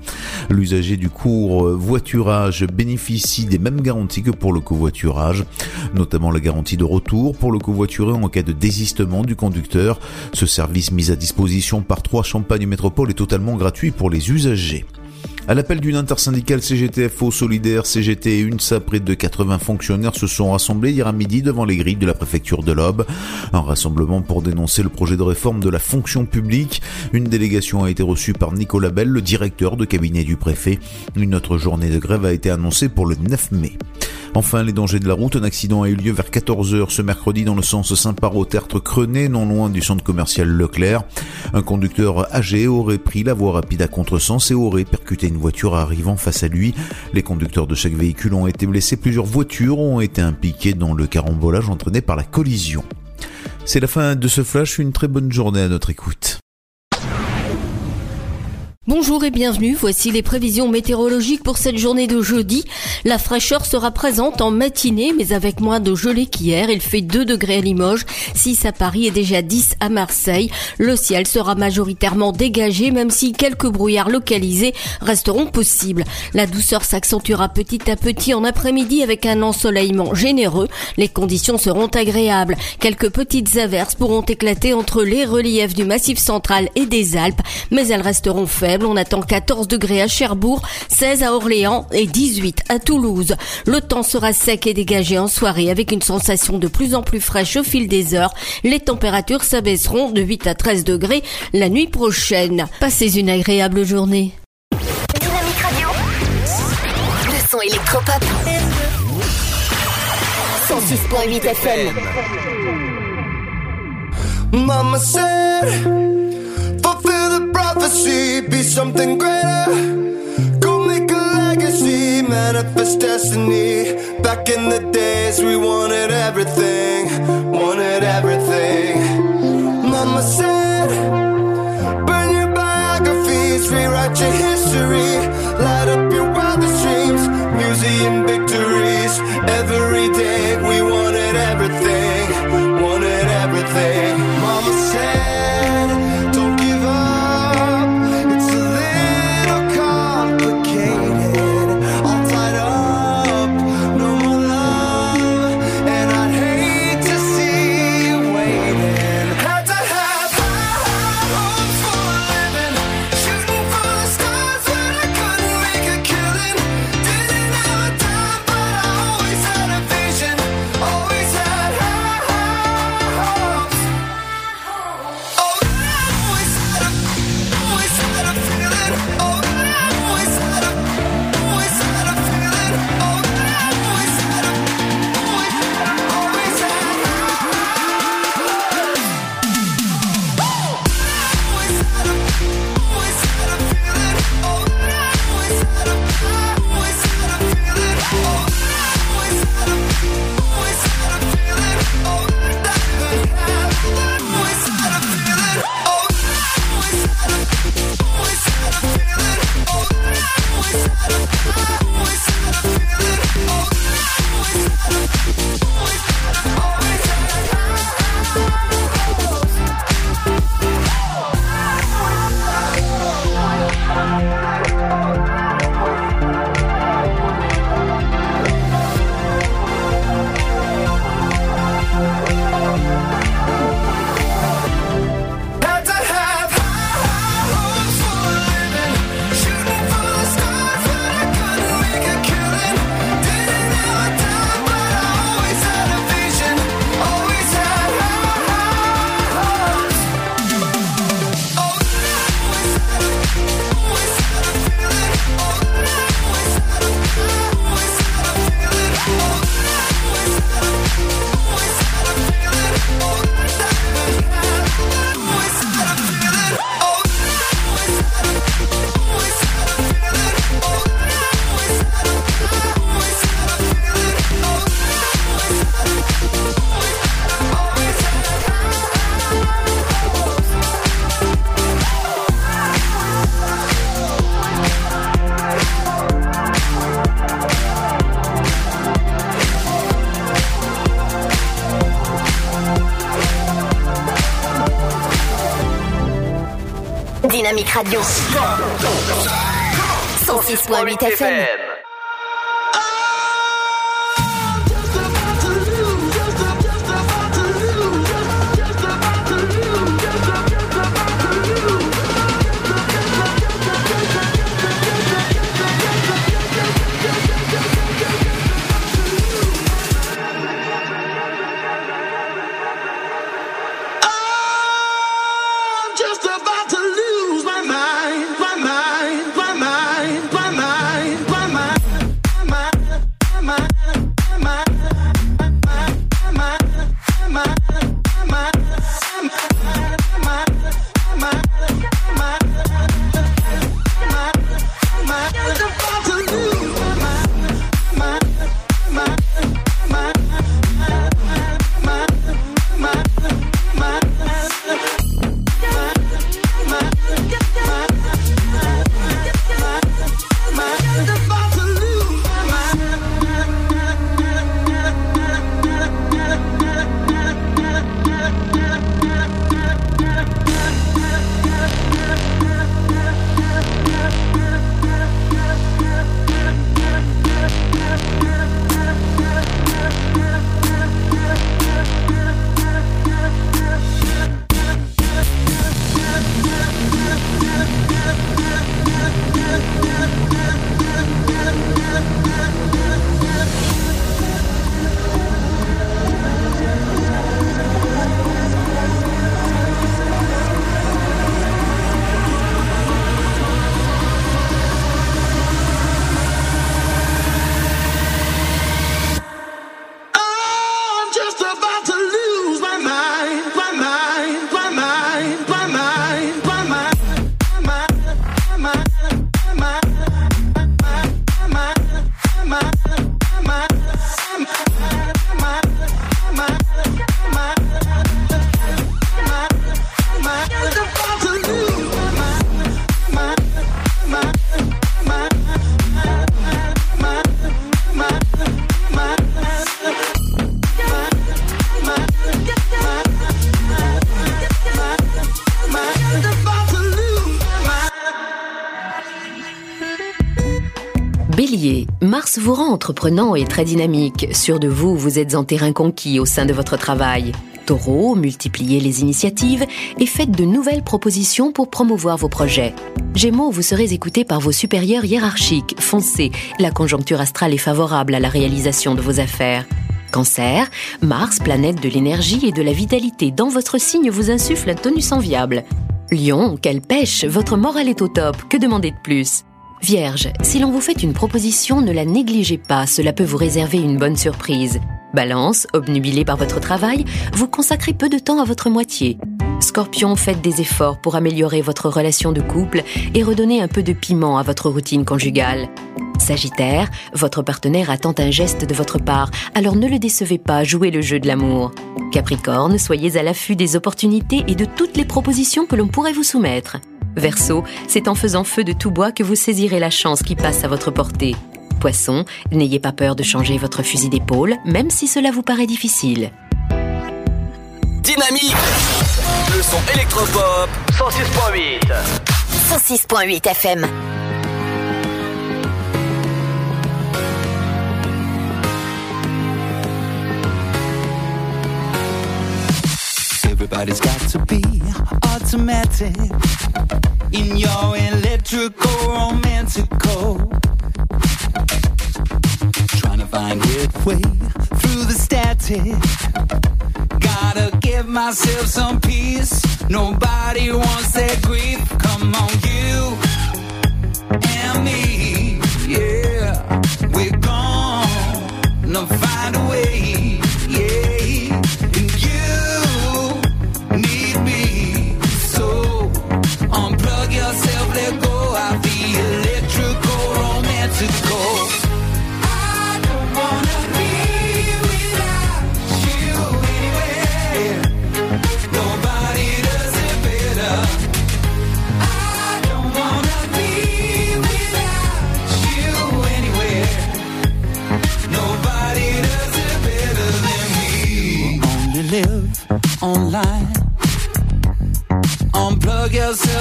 L'usager du cours voiturage bénéficie des mêmes garanties que pour le covoiturage, notamment la garantie de retour pour le covoituré en cas de désistement du conducteur. Ce service mis à disposition par Trois Champagne Métropole est totalement gratuit pour les usagers. À l'appel d'une intersyndicale CGTFO solidaire, CGT et UNSA, près de 80 fonctionnaires se sont rassemblés hier à midi devant les grilles de la préfecture de l'Aube. Un rassemblement pour dénoncer le projet de réforme de la fonction publique. Une délégation a été reçue par Nicolas Bell, le directeur de cabinet du préfet. Une autre journée de grève a été annoncée pour le 9 mai. Enfin, les dangers de la route. Un accident a eu lieu vers 14h ce mercredi dans le sens Saint-Paro-Tertre Crené, non loin du centre commercial Leclerc. Un conducteur âgé aurait pris la voie rapide à contresens et aurait percuté une voiture arrivant face à lui. Les conducteurs de chaque véhicule ont été blessés. Plusieurs voitures ont été impliquées dans le carambolage entraîné par la collision. C'est la fin de ce flash. Une très bonne journée à notre écoute. Bonjour et bienvenue, voici les prévisions météorologiques pour cette journée de jeudi. La fraîcheur sera présente en matinée, mais avec moins de gelée qu'hier. Il fait 2 degrés à Limoges, 6 à Paris et déjà 10 à Marseille. Le ciel sera majoritairement dégagé, même si quelques brouillards localisés resteront possibles. La douceur s'accentuera petit à petit en après-midi avec un ensoleillement généreux. Les conditions seront agréables. Quelques petites averses pourront éclater entre les reliefs du massif central et des Alpes, mais elles resteront faibles. On attend 14 degrés à Cherbourg, 16 à Orléans et 18 à Toulouse. Le temps sera sec et dégagé en soirée avec une sensation de plus en plus fraîche au fil des heures. Les températures s'abaisseront de 8 à 13 degrés la nuit prochaine. Passez une agréable journée. Dynamique Radio. Le son électropop. 106.8 FM. Mama said, fulfill the prophecy, be something greater. Go make a legacy, manifest destiny. Back in the days, we wanted everything, wanted everything. Mama said, burn your biographies, rewrite your history, light up your wildest dreams, museum victories. Dynamique Radio. 106.8 FM. Mars vous rend entreprenant et très dynamique. Sûr de vous, vous êtes en terrain conquis au sein de votre travail. Taureau, multipliez les initiatives et faites de nouvelles propositions pour promouvoir vos projets. Gémeaux, vous serez écouté par vos supérieurs hiérarchiques. Foncez, la conjoncture astrale est favorable à la réalisation de vos affaires. Cancer, Mars, planète de l'énergie et de la vitalité dans votre signe vous insuffle un tonus enviable. Lion, quelle pêche, votre morale est au top, que demander de plus? Vierge, si l'on vous fait une proposition, ne la négligez pas, cela peut vous réserver une bonne surprise. Balance, obnubilé par votre travail, vous consacrez peu de temps à votre moitié. Scorpion, faites des efforts pour améliorer votre relation de couple et redonner un peu de piment à votre routine conjugale. Sagittaire, votre partenaire attend un geste de votre part, alors ne le décevez pas, jouez le jeu de l'amour. Capricorne, soyez à l'affût des opportunités et de toutes les propositions que l'on pourrait vous soumettre. Verseau, c'est en faisant feu de tout bois que vous saisirez la chance qui passe à votre portée. Poisson, n'ayez pas peur de changer votre fusil d'épaule, même si cela vous paraît difficile. Dynamique Le son électropop 106.8 106.8 FM. Everybody's got to be automatic in your electrical romantical. Trying to find its way through the static. Gotta give myself some peace. Nobody wants that grief. Come on, you and me. Yeah, we're gonna find a way.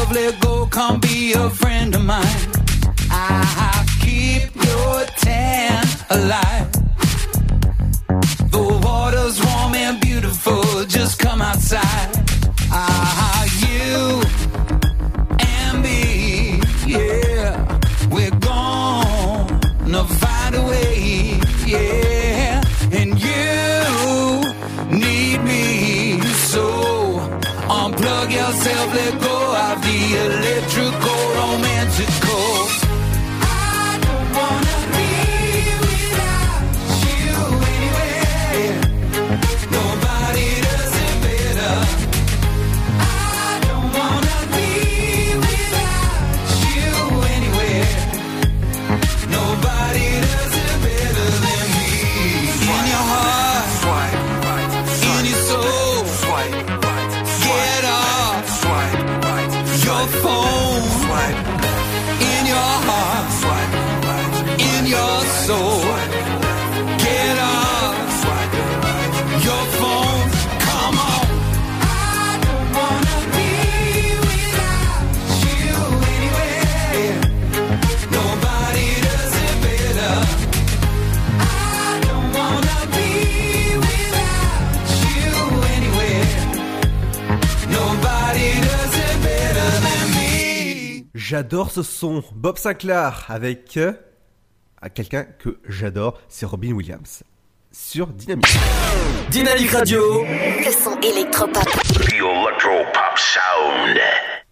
Yourself, let go, come be a friend of mine. I keep your tan alive. J'adore ce son. Bob Sinclair avec euh, à quelqu'un que j'adore, c'est Robin Williams. Sur Dynamique. Dynamique Radio. Le son électropop. The Electro Pop Sound.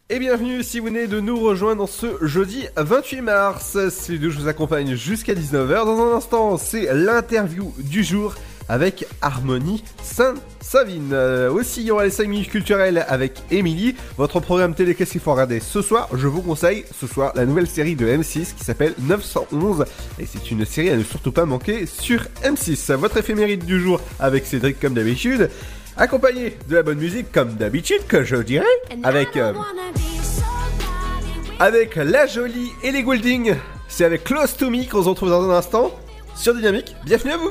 Et bienvenue si vous venez de nous rejoindre ce jeudi 28 mars. C'est d'où je vous accompagne jusqu'à 19h. Dans un instant, c'est l'interview du jour avec Harmonie Saint-Savine. Euh, aussi, il y aura les 5 minutes culturelles avec Émilie. Votre programme télé, qu'est-ce qu'il faut regarder ce soir? Je vous conseille ce soir la nouvelle série de M6 qui s'appelle 911. Et c'est une série à ne surtout pas manquer sur M6. Votre éphéméride du jour avec Cédric comme d'habitude. Accompagné de la bonne musique comme d'habitude que je dirais. Avec... euh, avec la jolie Ellie Goulding. C'est avec Close to Me qu'on se retrouve dans un instant sur Dynamique. Bienvenue à vous.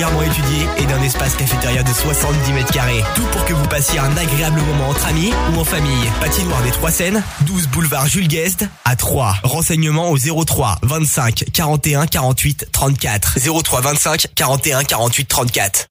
particulièrement étudiée et d'un espace cafétéria de 70 mètres carrés. Tout pour que vous passiez un agréable moment entre amis ou en famille. Patinoire des Trois Seines, 12 boulevard Jules Guest à 3. Renseignements au 03 25 41 48 34. 03 25 41 48 34.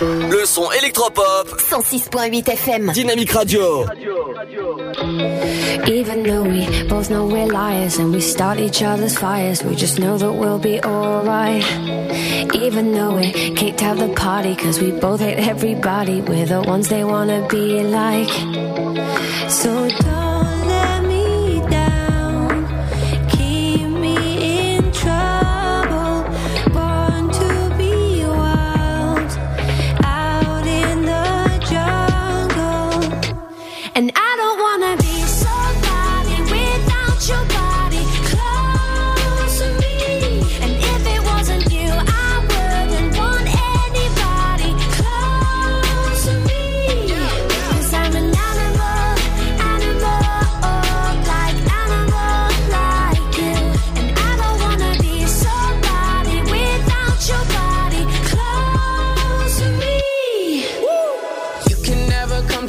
Le son électropop. 106.8 FM. Dynamique Radio. Even though we both know we're liars and we start each other's fires, we just know that we'll be alright. Even though we kicked out the party, cause we both hate everybody, we're the ones they wanna be like. So don't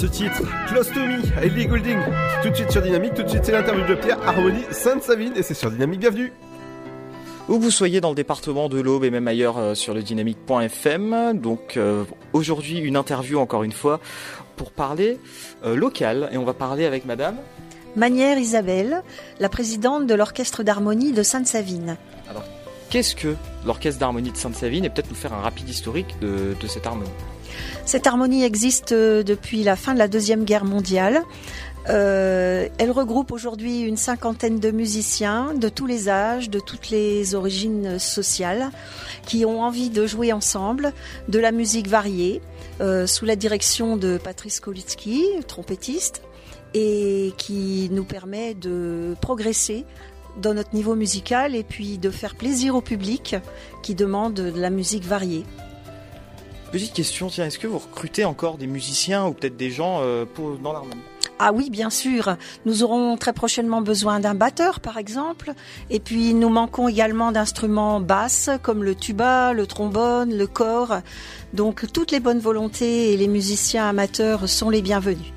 ce titre Close to Me, Ellie Goulding. Tout de suite sur Dynamique, tout de suite c'est l'interview de Pierre Harmonie Sainte-Savine et c'est sur Dynamique, bienvenue. Où que vous soyez dans le département de l'Aube et même ailleurs euh, sur le dynamique.fm. Donc euh, aujourd'hui une interview encore une fois pour parler euh, local et on va parler avec madame. Manière Isabelle, la présidente de l'orchestre d'harmonie de Sainte-Savine. Alors qu'est-ce que l'orchestre d'harmonie de Sainte-Savine? Et peut-être nous faire un rapide historique de, de cette harmonie. Cette harmonie existe euh, depuis la fin de la Deuxième Guerre mondiale. Euh, elle regroupe aujourd'hui une cinquantaine de musiciens de tous les âges, de toutes les origines sociales, qui ont envie de jouer ensemble de la musique variée, euh, sous la direction de Patrice Kolitsky, trompettiste, et qui nous permet de progresser dans notre niveau musical et puis de faire plaisir au public qui demande de la musique variée. Petite question, tiens, est-ce que vous recrutez encore des musiciens ou peut-être des gens euh, pour, dans l'harmonie Ah oui, bien sûr. Nous aurons très prochainement besoin d'un batteur, par exemple. Et puis, nous manquons également d'instruments basses, comme le tuba, le trombone, le corps. Donc, toutes les bonnes volontés et les musiciens amateurs sont les bienvenus.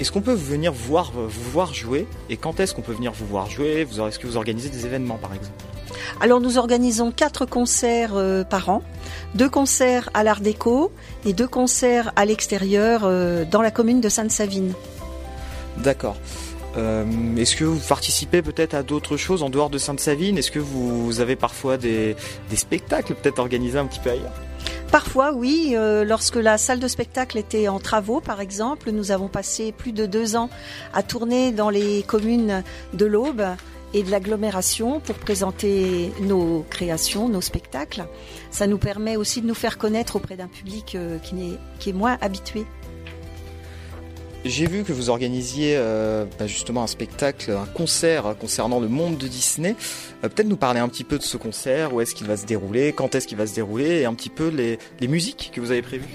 Est-ce qu'on peut venir voir, vous voir jouer Et quand est-ce qu'on peut venir vous voir jouer? Est-ce que vous organisez des événements par exemple? Alors, nous organisons quatre concerts euh, par an. Deux concerts à l'Art déco et deux concerts à l'extérieur euh, dans la commune de Sainte-Savine. D'accord. Euh, Est-ce que vous participez peut-être à d'autres choses en dehors de Sainte-Savine? Est-ce que vous avez parfois des, des spectacles peut-être organisés un petit peu ailleurs? Parfois, oui. euh, lorsque la salle de spectacle était en travaux, par exemple, nous avons passé plus de deux ans à tourner dans les communes de l'Aube et de l'agglomération pour présenter nos créations, nos spectacles. Ça nous permet aussi de nous faire connaître auprès d'un public euh, qui, est moins habitué. J'ai vu que vous organisiez euh, bah, justement un spectacle, un concert concernant le monde de Disney. Euh, Peut-être nous parler un petit peu de ce concert, où est-ce qu'il va se dérouler, quand est-ce qu'il va se dérouler, et un petit peu les musiques que vous avez prévues.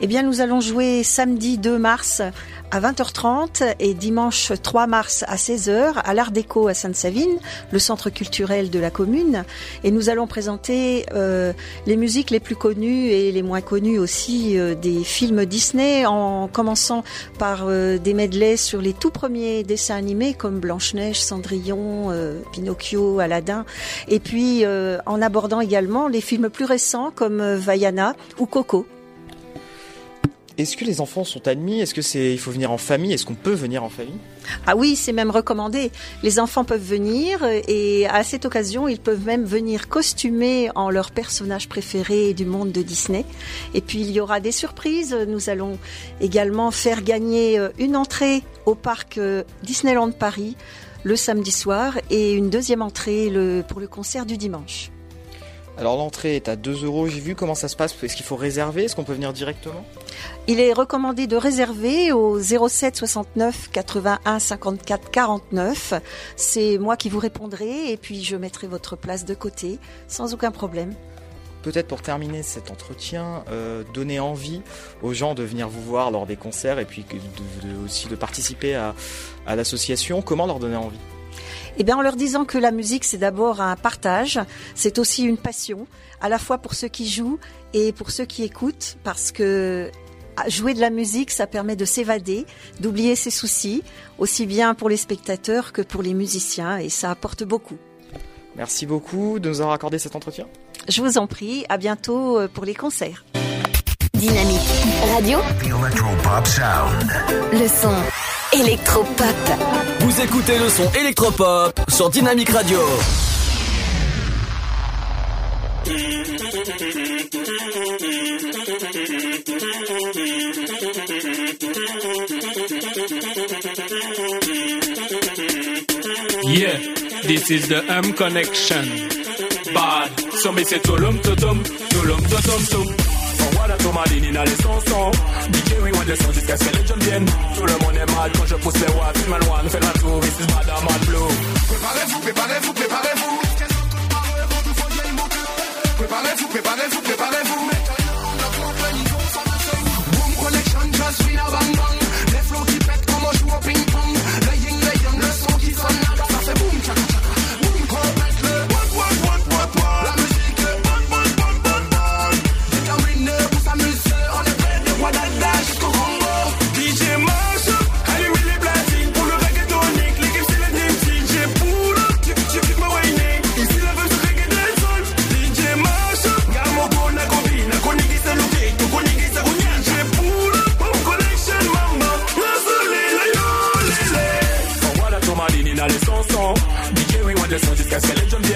Eh bien, nous allons jouer samedi 2 mars à 20h30 et dimanche 3 mars à 16h à l'Art déco à Sainte-Savine, le centre culturel de la commune. Et nous allons présenter euh, les musiques les plus connues et les moins connues aussi euh, des films Disney, en commençant par euh, des medleys sur les tout premiers dessins animés comme Blanche-Neige, Cendrillon, euh, Pinocchio, Aladdin. Et puis en abordant également les films plus récents comme Vaiana ou Coco. Est-ce que les enfants sont admis? Est-ce que c'est il faut venir en famille? Est-ce qu'on peut venir en famille? Ah oui, c'est même recommandé. Les enfants peuvent venir euh, et à cette occasion, ils peuvent même venir costumés en leur personnage préféré du monde de Disney. Et puis il y aura des surprises. Nous allons également faire gagner euh, une entrée au parc euh, Disneyland Paris le samedi soir et une deuxième entrée pour le concert du dimanche. Alors l'entrée est à 2 euros, j'ai vu comment ça se passe. Est-ce qu'il faut réserver? Est-ce qu'on peut venir directement? Il est recommandé de réserver au 07 69 81 54 49. C'est moi qui vous répondrai et puis je mettrai votre place de côté sans aucun problème. Peut-être pour terminer cet entretien, euh, donner envie aux gens de venir vous voir lors des concerts et puis que de- de- aussi de participer à, à l'association. Comment leur donner envie? Eh bien, en leur disant que la musique, c'est d'abord un partage, c'est aussi une passion, à la fois pour ceux qui jouent et pour ceux qui écoutent, parce que ah, jouer de la musique, ça permet de s'évader, d'oublier ses soucis, aussi bien pour les spectateurs que pour les musiciens, et ça apporte beaucoup. Merci beaucoup de nous avoir accordé cet entretien. Je vous en prie, à bientôt euh, pour les concerts. Dynamique Radio, Electropop Sound. le son électropop. Vous écoutez le son électropop sur Dynamique Radio. Yeah, this is the M connection. Bad, so me say tulum tutum, tulum tutum tum. Thomas Dini dans les chansons. DJ oui moi descends jusqu'à ce que les jeunes viennent. Tout le monde est mal quand je pousse les watts. Man one fait la tour, this is Badaman Blue Préparez-vous, préparez-vous, préparez-vous. Préparez-vous, préparez-vous, préparez-vous. Boom connection, just feel a bang bang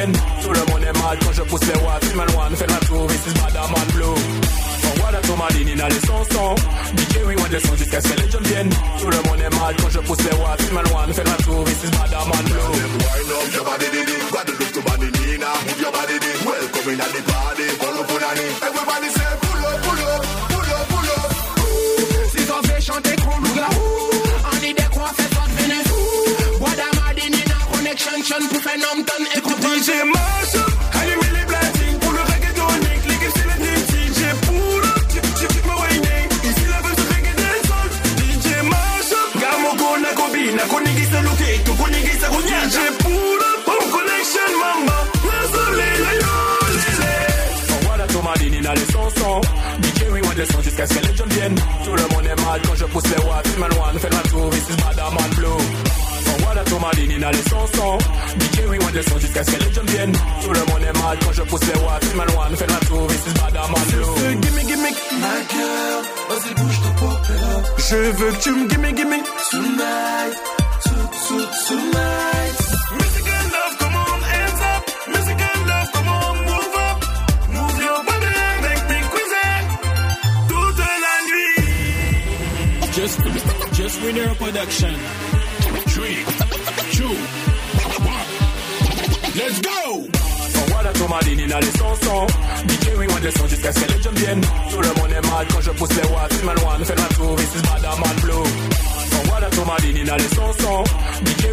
viennent Tout le monde est mal quand je pousse les watts Man one, fait la tour, this is Badaman Blue voilà Thomas Dini dans les chansons DJ oui, moi descends jusqu'à ce que les jeunes viennent Tout le monde est mal quand je pousse les watts Man one, fait la tour, this is Badaman Blue Wind up your body, diddy. Guadeloupe to Bandinina. Move your body, diddy. Welcome in at the party. Pull up, pull on it. Everybody say pull up, pull up, pull up, pull up. Si t'en fais chanter Kruger On dit des quoi fait pas de venir Guadamadini na connection Sean pour faire et comprendre DJ Marshall Allumez les platines pour le reggaetonique L'équipe c'est le Dream Team J'ai pour le tip tip tip me wayne Ici la veut se reggae del sol DJ Marshall Gamogo Nagobi Nakonigi Saluki Tukonigi Sakunya J'ai pour le home connection mamba. Nazole la yo lele Voilà Thomas Dini dans les chansons. DJ oui moi descends jusqu'à ce que les jeunes viennent. Tout le monde est mal quand je pousse les watts. Man one fait la tour. This is Badaman Blue dans les chansons DJ oui moi descends jusqu'à ce que les jeunes viennent Tout le monde est mal quand je pousse les watts one fait la tour This is Badaman Blue Gimme gimme Ma girl, vas-y bouge ton popella. Je veux que tu me gimme gimme Tonight, to, to, tonight. Music and love, come on, hands up. Music and love, come on, move up. Move your body, make me crazy. Toute la nuit. Just, just winner production. One. Let's go! Dini dans les chansons DJ moi descends jusqu'à ce que les jeunes le monde est mal quand je pousse les watts. Man one fait la tour, Badaman Blue. Dini dans les chansons DJ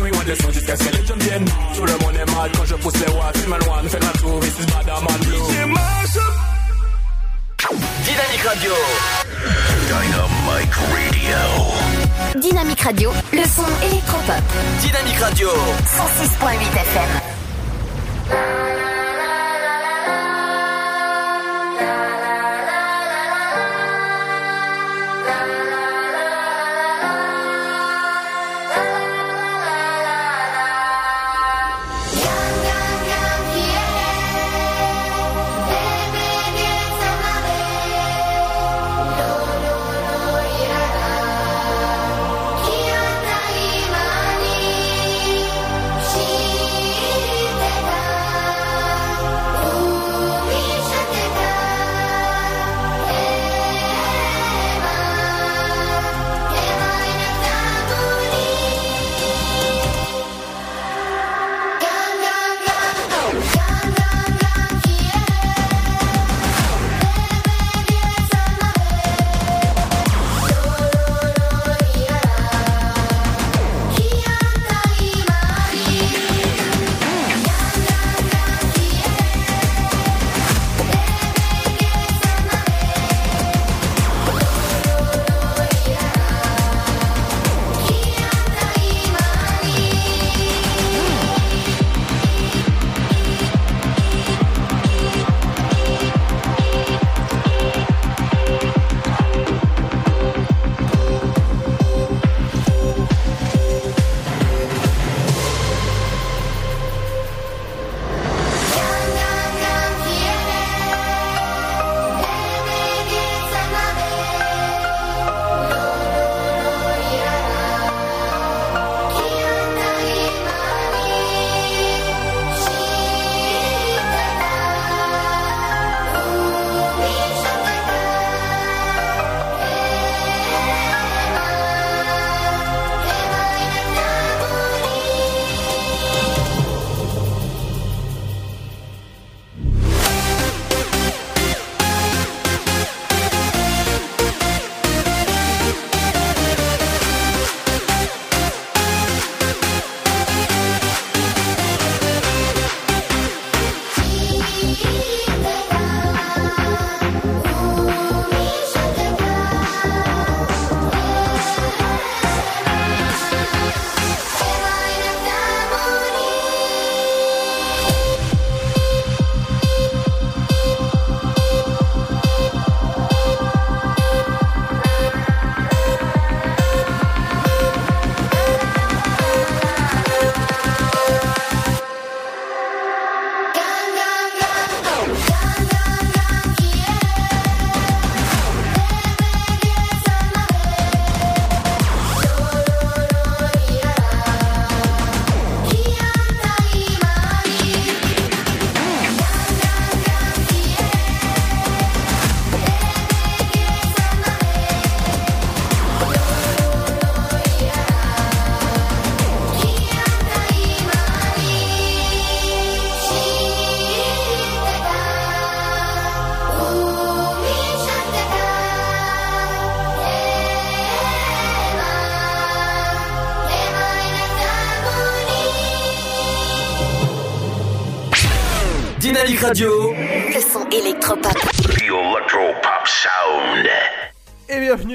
jusqu'à ce que les jeunes le monde est mal quand je pousse les watts. Man one fait la tour, is Badaman Blue. DJ. Dynamic Radio. Dynamique Radio, le son électropop. Dynamique Radio. 106.8 FM.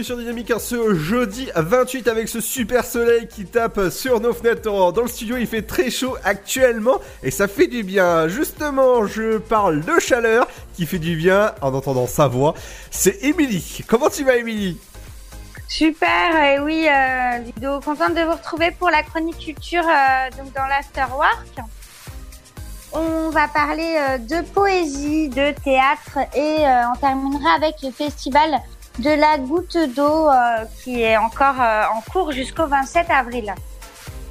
Sur Dynamique ce jeudi 28 avec ce super soleil qui tape sur nos fenêtres dans dans le studio. Il fait très chaud actuellement et ça fait du bien. Justement, je parle de chaleur qui fait du bien en entendant sa voix. C'est Émilie. Comment tu vas, Émilie? Super, et oui, euh, Ludo, contente de vous retrouver pour la chronique culture euh, donc dans l'Afterwork. On va parler euh, de poésie, de théâtre et euh, on terminera avec le festival de la goutte d'eau euh, qui est encore euh, en cours jusqu'au 27 avril.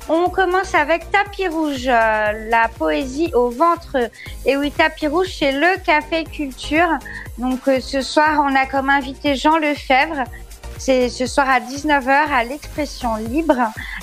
On commence avec Tapis Rouge, euh, la poésie au ventre. Et oui, Tapis Rouge, c'est le Café Culture. Donc euh, ce soir, on a comme invité Jean Lefebvre. C'est ce soir à 19h à l'expression libre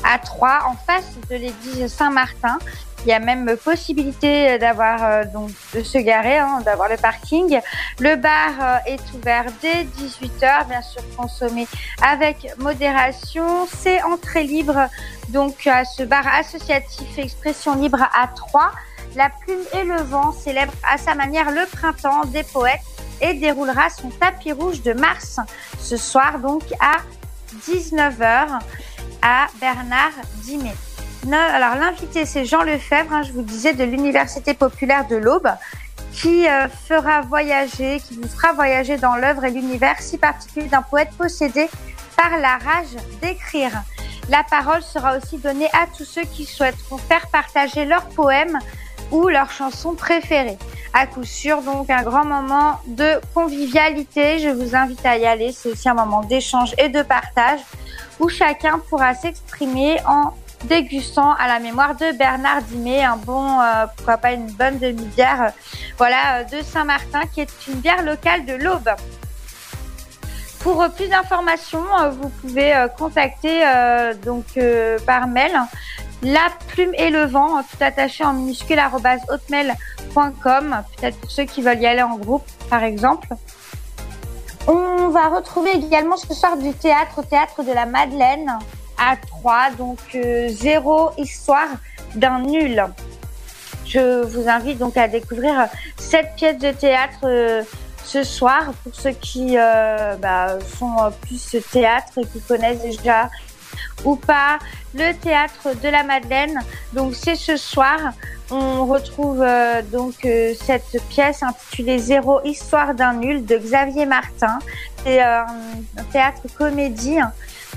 à Troyes, en face de l'église Saint-Martin. Il y a même possibilité d'avoir euh, donc de se garer, hein, d'avoir le parking. Le bar euh, est ouvert dès 18h, bien sûr consommé avec modération. C'est entrée libre donc à ce bar associatif Expression libre à Troyes. La plume et le vent célèbre à sa manière le printemps des poètes et déroulera son tapis rouge de mars ce soir donc à 19h à Bernard Dimet. Alors l'invité c'est Jean Lefebvre, hein, je vous disais de l'Université populaire de l'Aube, qui euh, fera voyager, qui vous fera voyager dans l'œuvre et l'univers si particulier d'un poète possédé par la rage d'écrire. La parole sera aussi donnée à tous ceux qui souhaiteront faire partager leurs poèmes ou leurs chansons préférées. À coup sûr, donc, un grand moment de convivialité. Je vous invite à y aller. C'est aussi un moment d'échange et de partage où chacun pourra s'exprimer en dégustant à la mémoire de Bernard Dimet un bon, euh, pourquoi pas une bonne demi-bière, voilà, euh, de Saint-Martin, qui est une bière locale de l'Aube. Pour euh, plus d'informations, vous pouvez contacter donc par mail la plume et le vent, tout attaché en minuscule hotmail.com, peut-être pour ceux qui veulent y aller en groupe, par exemple. On va retrouver également ce soir du théâtre au théâtre de la Madeleine à 3, donc euh, zéro histoire d'un nul. Je vous invite donc à découvrir cette pièce de théâtre euh, ce soir pour ceux qui euh, bah, sont euh, plus théâtre et qui connaissent déjà ou pas le théâtre de la Madeleine. Donc c'est ce soir. On retrouve euh, donc cette pièce intitulée Zéro histoire d'un nul de Xavier Martin. C'est un théâtre comédie,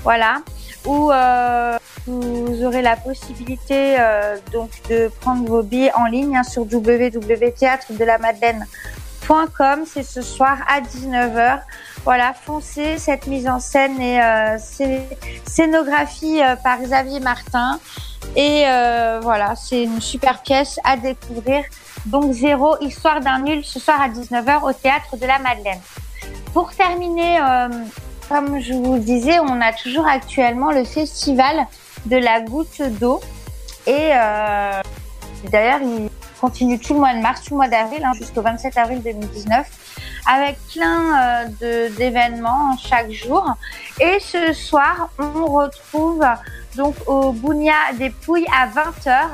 voilà, où euh, vous aurez la possibilité euh, donc de prendre vos billets en ligne hein, sur www.théâtredelamadeleine.com. C'est ce soir à 19h. Voilà, foncez cette mise en scène et euh, scé- scénographie euh, par Xavier Martin. Et euh, voilà, c'est une super pièce à découvrir. Donc zéro, histoire d'un nul, ce soir à 19h au théâtre de la Madeleine. Pour terminer, euh, comme je vous disais, on a toujours actuellement le festival de la goutte d'eau. Et euh, d'ailleurs, il continue tout le mois de mars, tout le mois d'avril, hein, jusqu'au 27 avril 2019, avec plein euh, d'événements chaque jour. Et ce soir, on retrouve donc au Bounia des Pouilles à 20h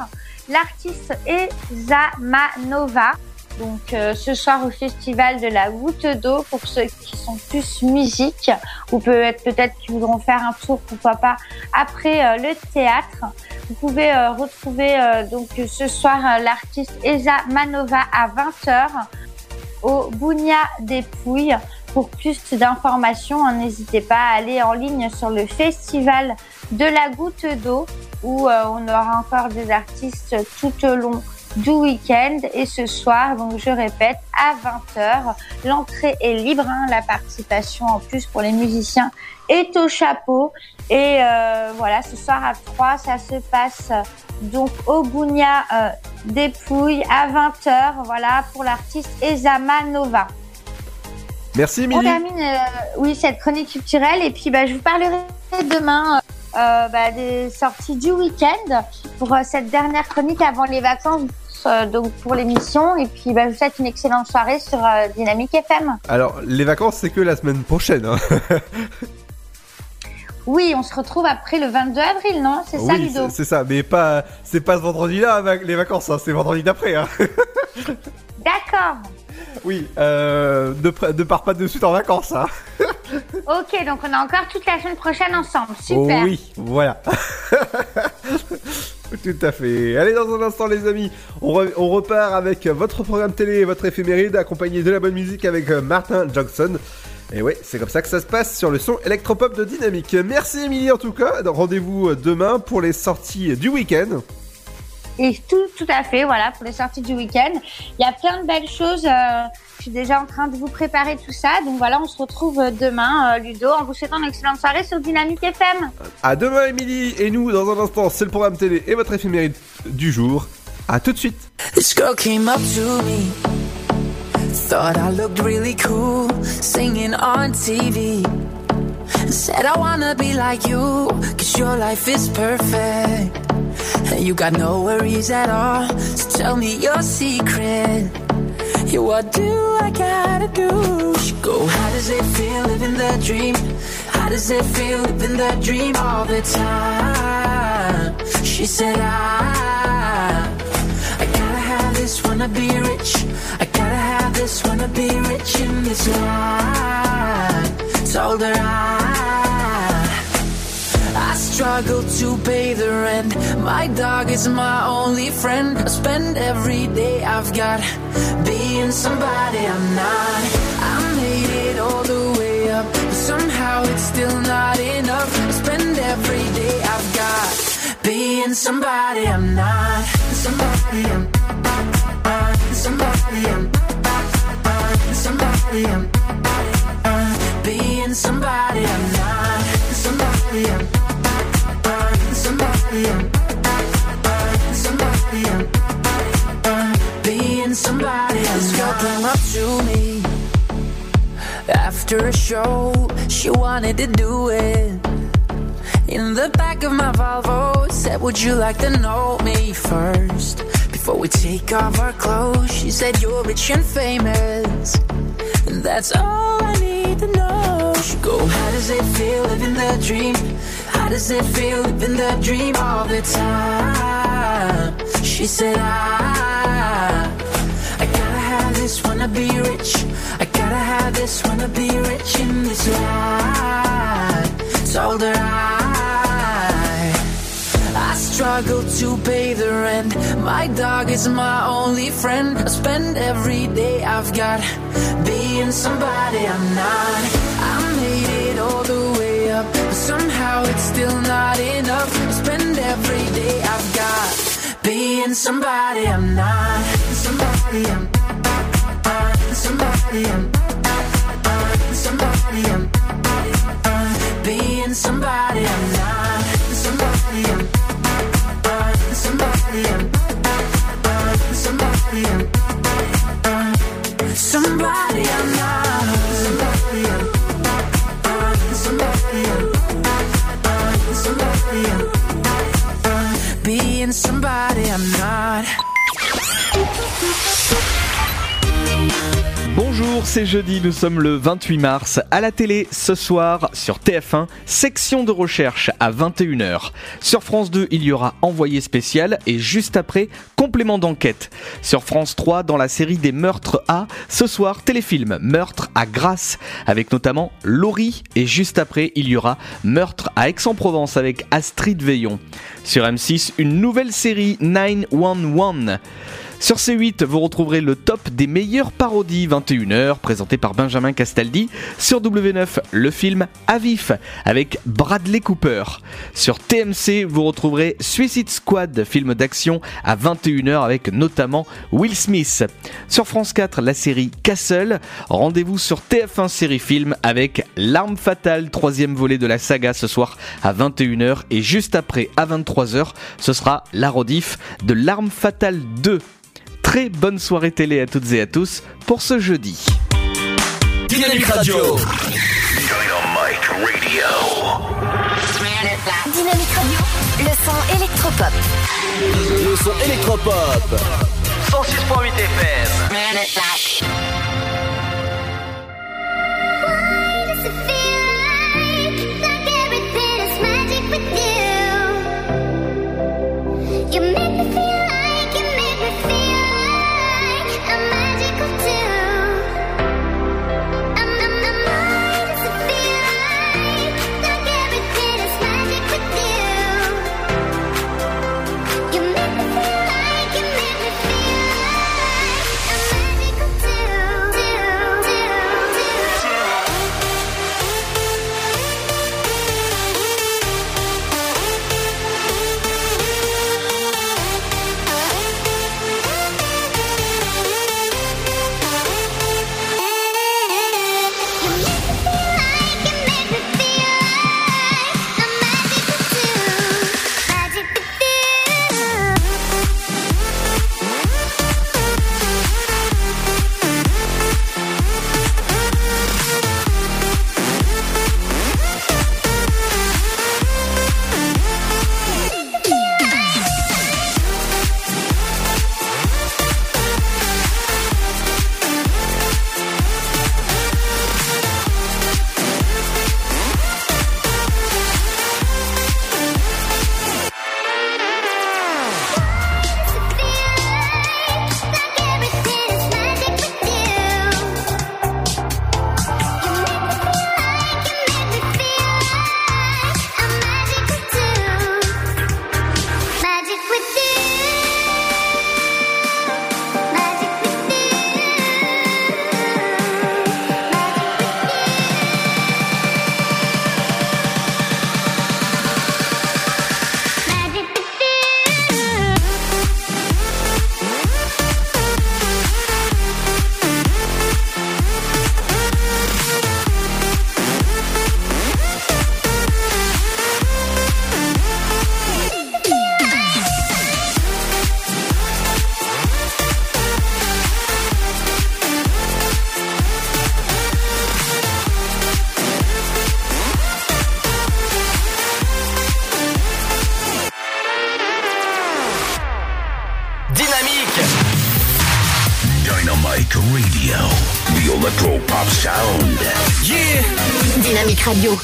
l'artiste Eza Manova. Donc euh, ce soir au festival de la goutte d'eau pour ceux qui sont plus musique ou peut-être peut-être qui voudront faire un tour pourquoi pas après euh, le théâtre. Vous pouvez euh, retrouver donc ce soir l'artiste Eza Manova à 20h au Bounia des Pouilles. Pour plus d'informations, hein, n'hésitez pas à aller en ligne sur le festival de la goutte d'eau où on aura encore des artistes tout au long du week-end et ce soir, donc je répète, à 20h, l'entrée est libre, hein, la participation en plus pour les musiciens est au chapeau et euh, voilà, ce soir à 3, ça se passe donc au Gounia euh, des Pouilles à 20h, voilà, pour l'artiste Ezama Nova. Merci, On Émilie. termine, euh, oui, cette chronique culturelle et puis bah, je vous parlerai demain euh, euh, bah, des sorties du week-end pour euh, cette dernière chronique avant les vacances, euh, donc pour l'émission. Et puis bah, je vous souhaite une excellente soirée sur euh, Dynamique FM. Alors, les vacances, c'est que la semaine prochaine. hein. Oui, on se retrouve après le 22 avril, non? C'est ça, oui, Ludo? c'est- ça, mais pas, c'est pas ce vendredi-là, va- les vacances, hein, c'est vendredi d'après. Hein. D'accord. Oui, euh, ne, ne pars pas de suite en vacances, hein. Ok, donc on a encore toute la semaine prochaine ensemble. Super. Oh oui, voilà. Tout à fait. Allez, dans un instant, les amis, on, re- on repart avec votre programme télé et votre éphéméride, accompagné de la bonne musique avec euh, Martin Johnson. Et ouais, c'est comme ça que ça se passe sur le son électropop de Dynamique. Merci Émilie en tout cas. Rendez-vous euh, demain pour les sorties du week-end. Et tout, tout à fait, voilà, pour les sorties du week-end. Il y a plein de belles choses. euh, je suis déjà en train de vous préparer tout ça. Donc voilà, on se retrouve euh, demain, euh, Ludo, en vous souhaitant une excellente soirée sur Dynamique FM. À demain Émilie et nous dans un instant, c'est le programme télé et votre éphéméride du jour. À tout de suite. This girl came up to me, thought I looked really cool, singing on TV. Said I wanna be like you, cause your life is perfect. And you got no worries at all, so tell me your secret. Yeah, what do I gotta do? She go, how does it feel living the dream? How does it feel living the dream all the time? She said, I I gotta have this, wanna be rich. I gotta have this, wanna be rich in this life. Told her I, I struggle to pay the rent. My dog is my only friend. I spend every day I've got being somebody I'm not. I made it all the way up, but somehow it's still not enough. I spend every day I've got being somebody I'm not. Somebody I'm somebody I'm somebody I'm being somebody I'm not. Somebody I'm Somebody This girl came up to me after a show. She wanted to do it. In the back of my Volvo, said, Would you like to know me first? Before we take off our clothes, she said, You're rich and famous. And that's all I need to know. She go, How does it feel living the dream? How does it feel living the dream all the time? She said, I, wanna be rich. I gotta have this, wanna be rich in this life. Told her I, I struggle to pay the rent. My dog is my only friend. I spend every day I've got being somebody I'm not. I made it all the way up, but somehow it's still not enough. I spend every day I've got being somebody I'm not. Somebody I'm somebody I'm I'm being somebody I'm not. Somebody I'm somebody c'est jeudi, nous sommes le 28 mars. À la télé, ce soir, sur TF1, section de recherche à 21h. Sur France 2, il y aura Envoyé spécial et juste après, complément d'enquête. Sur France 3, dans la série des meurtres à, ce soir, téléfilm Meurtre à Grasse, avec notamment Laurie. Et juste après, il y aura Meurtre à Aix-en-Provence avec Astrid Veillon. Sur M6, une nouvelle série 911. Sur C8, vous retrouverez le top des meilleures parodies 21h présenté par Benjamin Castaldi. Sur W9, le film Avif avec Bradley Cooper. Sur TMC, vous retrouverez Suicide Squad, film d'action à 21h avec notamment Will Smith. Sur France 4, la série Castle. Rendez-vous sur TF1 série film avec L'arme fatale, troisième volet de la saga ce soir à 21h et juste après à 23h, ce sera la de L'arme fatale 2. Très bonne soirée télé à toutes et à tous pour ce jeudi. Dynamique Radio. Dynamite Radio. Dynamique Radio, le son électropop. Le son électropop. 106.8 FM. Radio.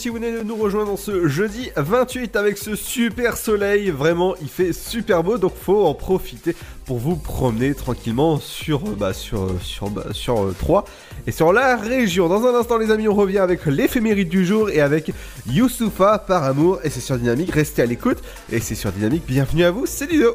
Si vous venez de nous rejoindre ce jeudi 28 avec ce super soleil. Vraiment, il fait super beau, donc faut en profiter pour vous promener tranquillement sur bah, sur sur bah, sur euh, Troyes et sur la région. Dans un instant, les amis, on revient avec l'éphéméride du jour et avec Youssoufa par amour. Et c'est sur Dynamique. Restez à l'écoute et c'est sur Dynamique. Bienvenue à vous, c'est Ludo.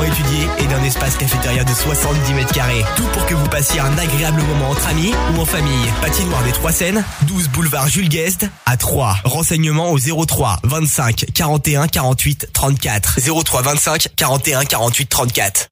étudiée et d'un espace cafétéria de 70 mètres carrés. Tout pour que vous passiez un agréable moment entre amis ou en famille. Patinoire des Trois Seines, 12 boulevard Jules Guest à 3. Renseignements au 03 25 41 48 34. 03 25 41 48 34.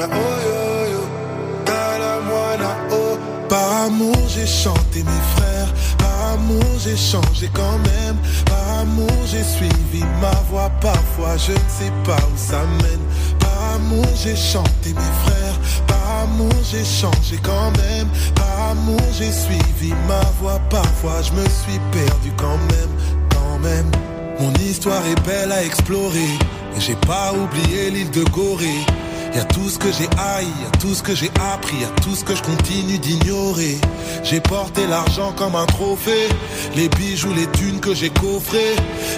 oh oh. Par amour, j'ai chanté mes frères. Par amour, j'ai changé quand même. Par amour, j'ai suivi ma voix. Parfois, je ne sais pas où ça mène. Par amour, j'ai chanté mes frères. Par amour, j'ai changé quand même. Par amour, j'ai suivi ma voix. Parfois, je me suis perdu quand même. Quand même. Mon histoire est belle à explorer. J'ai pas oublié l'île de Gorée. Y a tout ce que j'ai haï, y a tout ce que j'ai appris, y a tout ce que je continue d'ignorer. J'ai porté l'argent comme un trophée, les bijoux, les thunes que j'ai coffrés.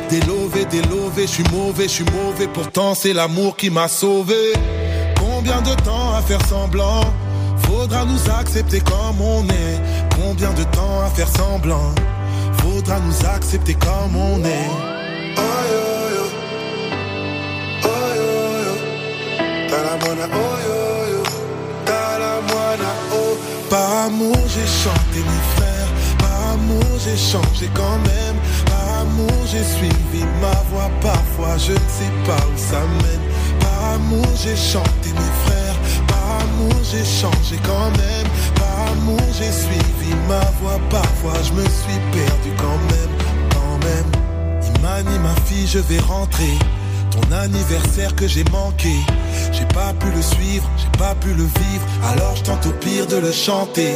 Délové, délové, je suis mauvais, je suis mauvais, pourtant c'est l'amour qui m'a sauvé. Combien de temps à faire semblant? Faudra nous accepter comme on est. Combien de temps à faire semblant? Faudra nous accepter comme on est. oh yo. T'as la oh. Par amour, j'ai chanté mes frères. Par amour, j'ai changé quand même. Par amour, j'ai suivi ma voix. Parfois, je ne sais pas où ça mène. Par amour, j'ai chanté mes frères. Par amour, j'ai changé quand même. Par amour, j'ai suivi ma voix. Parfois, je me suis perdu quand même. Quand même. Imani, ma fille, je vais rentrer. Ton anniversaire que j'ai manqué. J'ai pas pu le suivre, j'ai pas pu le vivre. Alors je tente au pire de le chanter.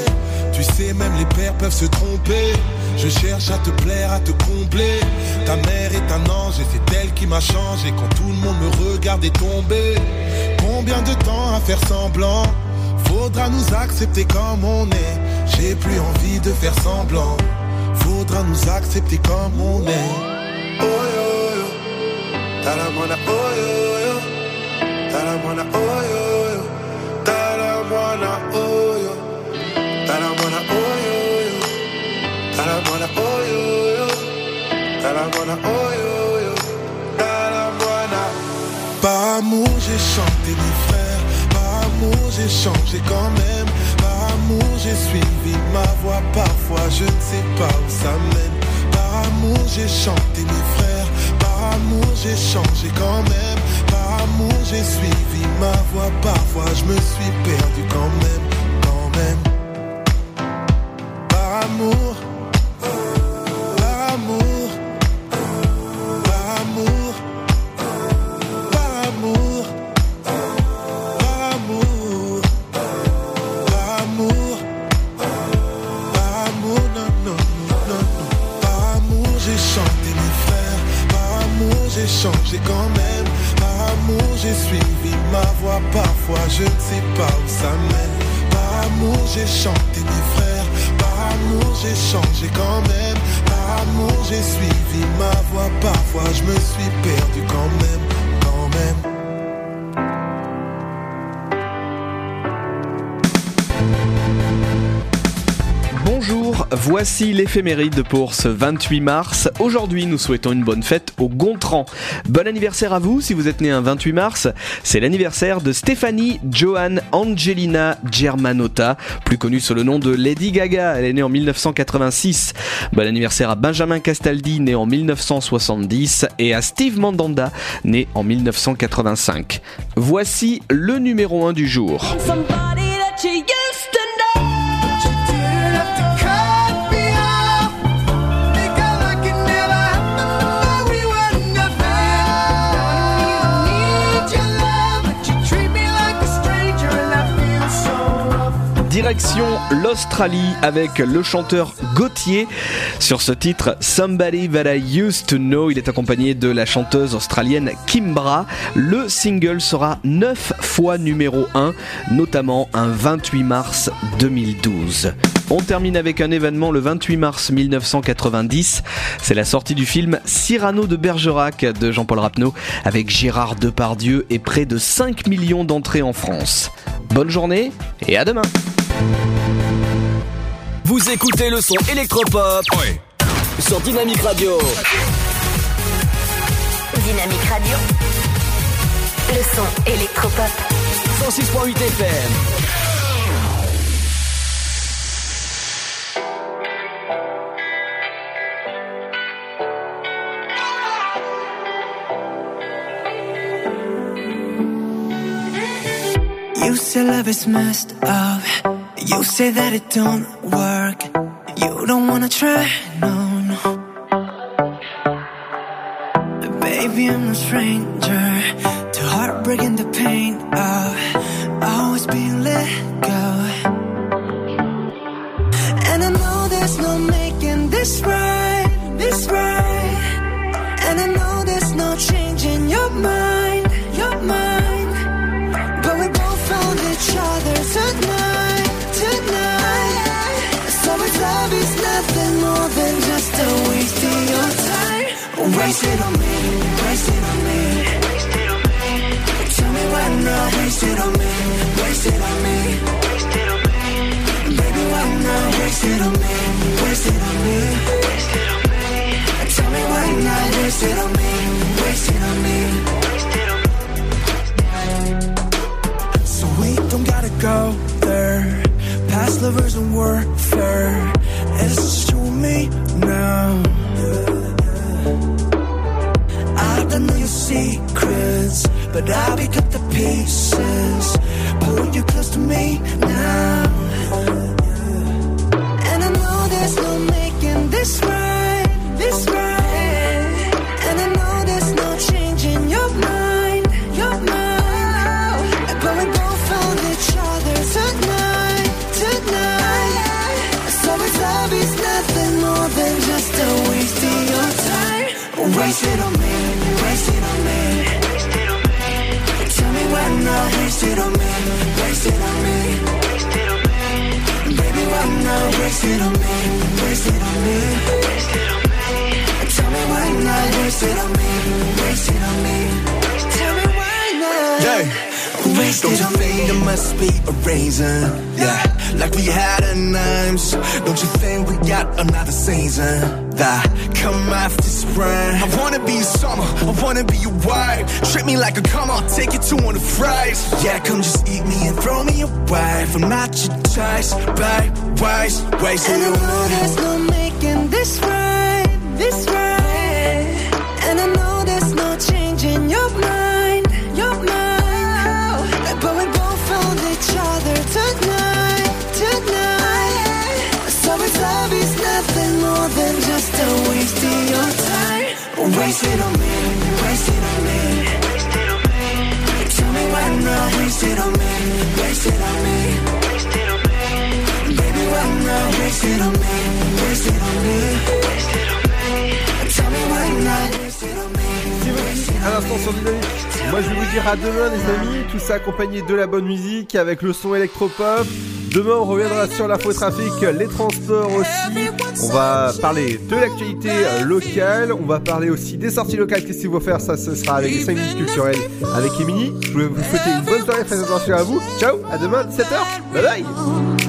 Tu sais, même les pères peuvent se tromper. Je cherche à te plaire, à te combler. Ta mère est un ange et c'est elle qui m'a changé. Quand tout le monde me regardait tomber. Combien de temps à faire semblant? Faudra nous accepter comme on est. J'ai plus envie de faire semblant. Faudra nous accepter comme on est. Oh yo oh yo yo. T'as la moana, oh yo yo. Oh yo. T'as la moana, oh yo yo. Oh yo yo. Oh yo yo. T'as la moana. Par amour, j'ai chanté mes frères. Par amour, j'ai changé quand même. Par amour, j'ai suivi ma voix. Parfois, je ne sais pas où ça mène. Par amour, j'ai chanté mes frères. Par amour, j'ai changé quand même. Par amour, j'ai suivi ma voix. Parfois, je me suis perdu quand même. Quand même. Voici l'éphéméride pour ce 28 mars. Aujourd'hui, nous souhaitons une bonne fête au Gontran. Bon anniversaire à vous si vous êtes né un 28 mars. C'est l'anniversaire de Stéphanie Joanne Angelina Germanotta, plus connue sous le nom de Lady Gaga. Elle est née en 1986. Bon anniversaire à Benjamin Castaldi, né en 1970, et à Steve Mandanda, né en 1985. Voici le numéro 1 du jour. Direction l'Australie avec le chanteur Gauthier sur ce titre Somebody That I Used to Know. Il est accompagné de la chanteuse australienne Kimbra. Le single sera 9 fois numéro 1, notamment un 28 mars 2012. On termine avec un événement le 28 mars 1990. C'est la sortie du film Cyrano de Bergerac de Jean-Paul Rapneau avec Gérard Depardieu et près de 5 millions d'entrées en France. Bonne journée et à demain. Vous écoutez le son électropop sur Dynamique Radio. Dynamique Radio. Le son électropop. 106.8 FM. You say love is messed up. You say that it don't work. You don't wanna try, no, no. Baby, I'm no stranger to heartbreak and the pain of always being let go. And I know there's no making this right, this right. And I know there's no changing your mind, waste it on me, waste it on me. Tell me why not, waste it on me, waste it on me. Baby, why not, waste it on me, waste it on me. Tell me why not, waste it on me, waste it on me. So we don't gotta go there. Past lovers and warfare. It's just you and me now. Know your secrets, but I'll pick up the pieces. Pull you close to me now. And I know there's no making this right, this right. Not waste it on me, waste it on me. Tell me why not waste it on me, waste it on me. Tell me why not. Yeah. Waste Don't you on me. think there must be a reason? Yeah, like we had a names. Don't you think we got another season? That come after spring. I wanna be your summer, I wanna be your wife. Treat me like a come on, take you to one of the fries. Yeah, come just eat me and throw me away. I'm not your choice, babe, waste, waste And I it know there's no making this right, this right. And I know there's no changing your mind, time, waste it on. À l'instant sur Dynamique. Moi je vais vous dire à demain les amis, tout ça accompagné de la bonne musique avec le son électropop. Demain on reviendra sur l'info trafic, les transports aussi. On va parler de l'actualité locale, on va parler aussi des sorties locales. Qu'est-ce qu'il faut faire? Ça ce sera avec les 5 minutes culturelles avec Emily. Je voulais vous souhaiter une bonne soirée, faites attention à vous. Ciao, à demain 17h. Bye bye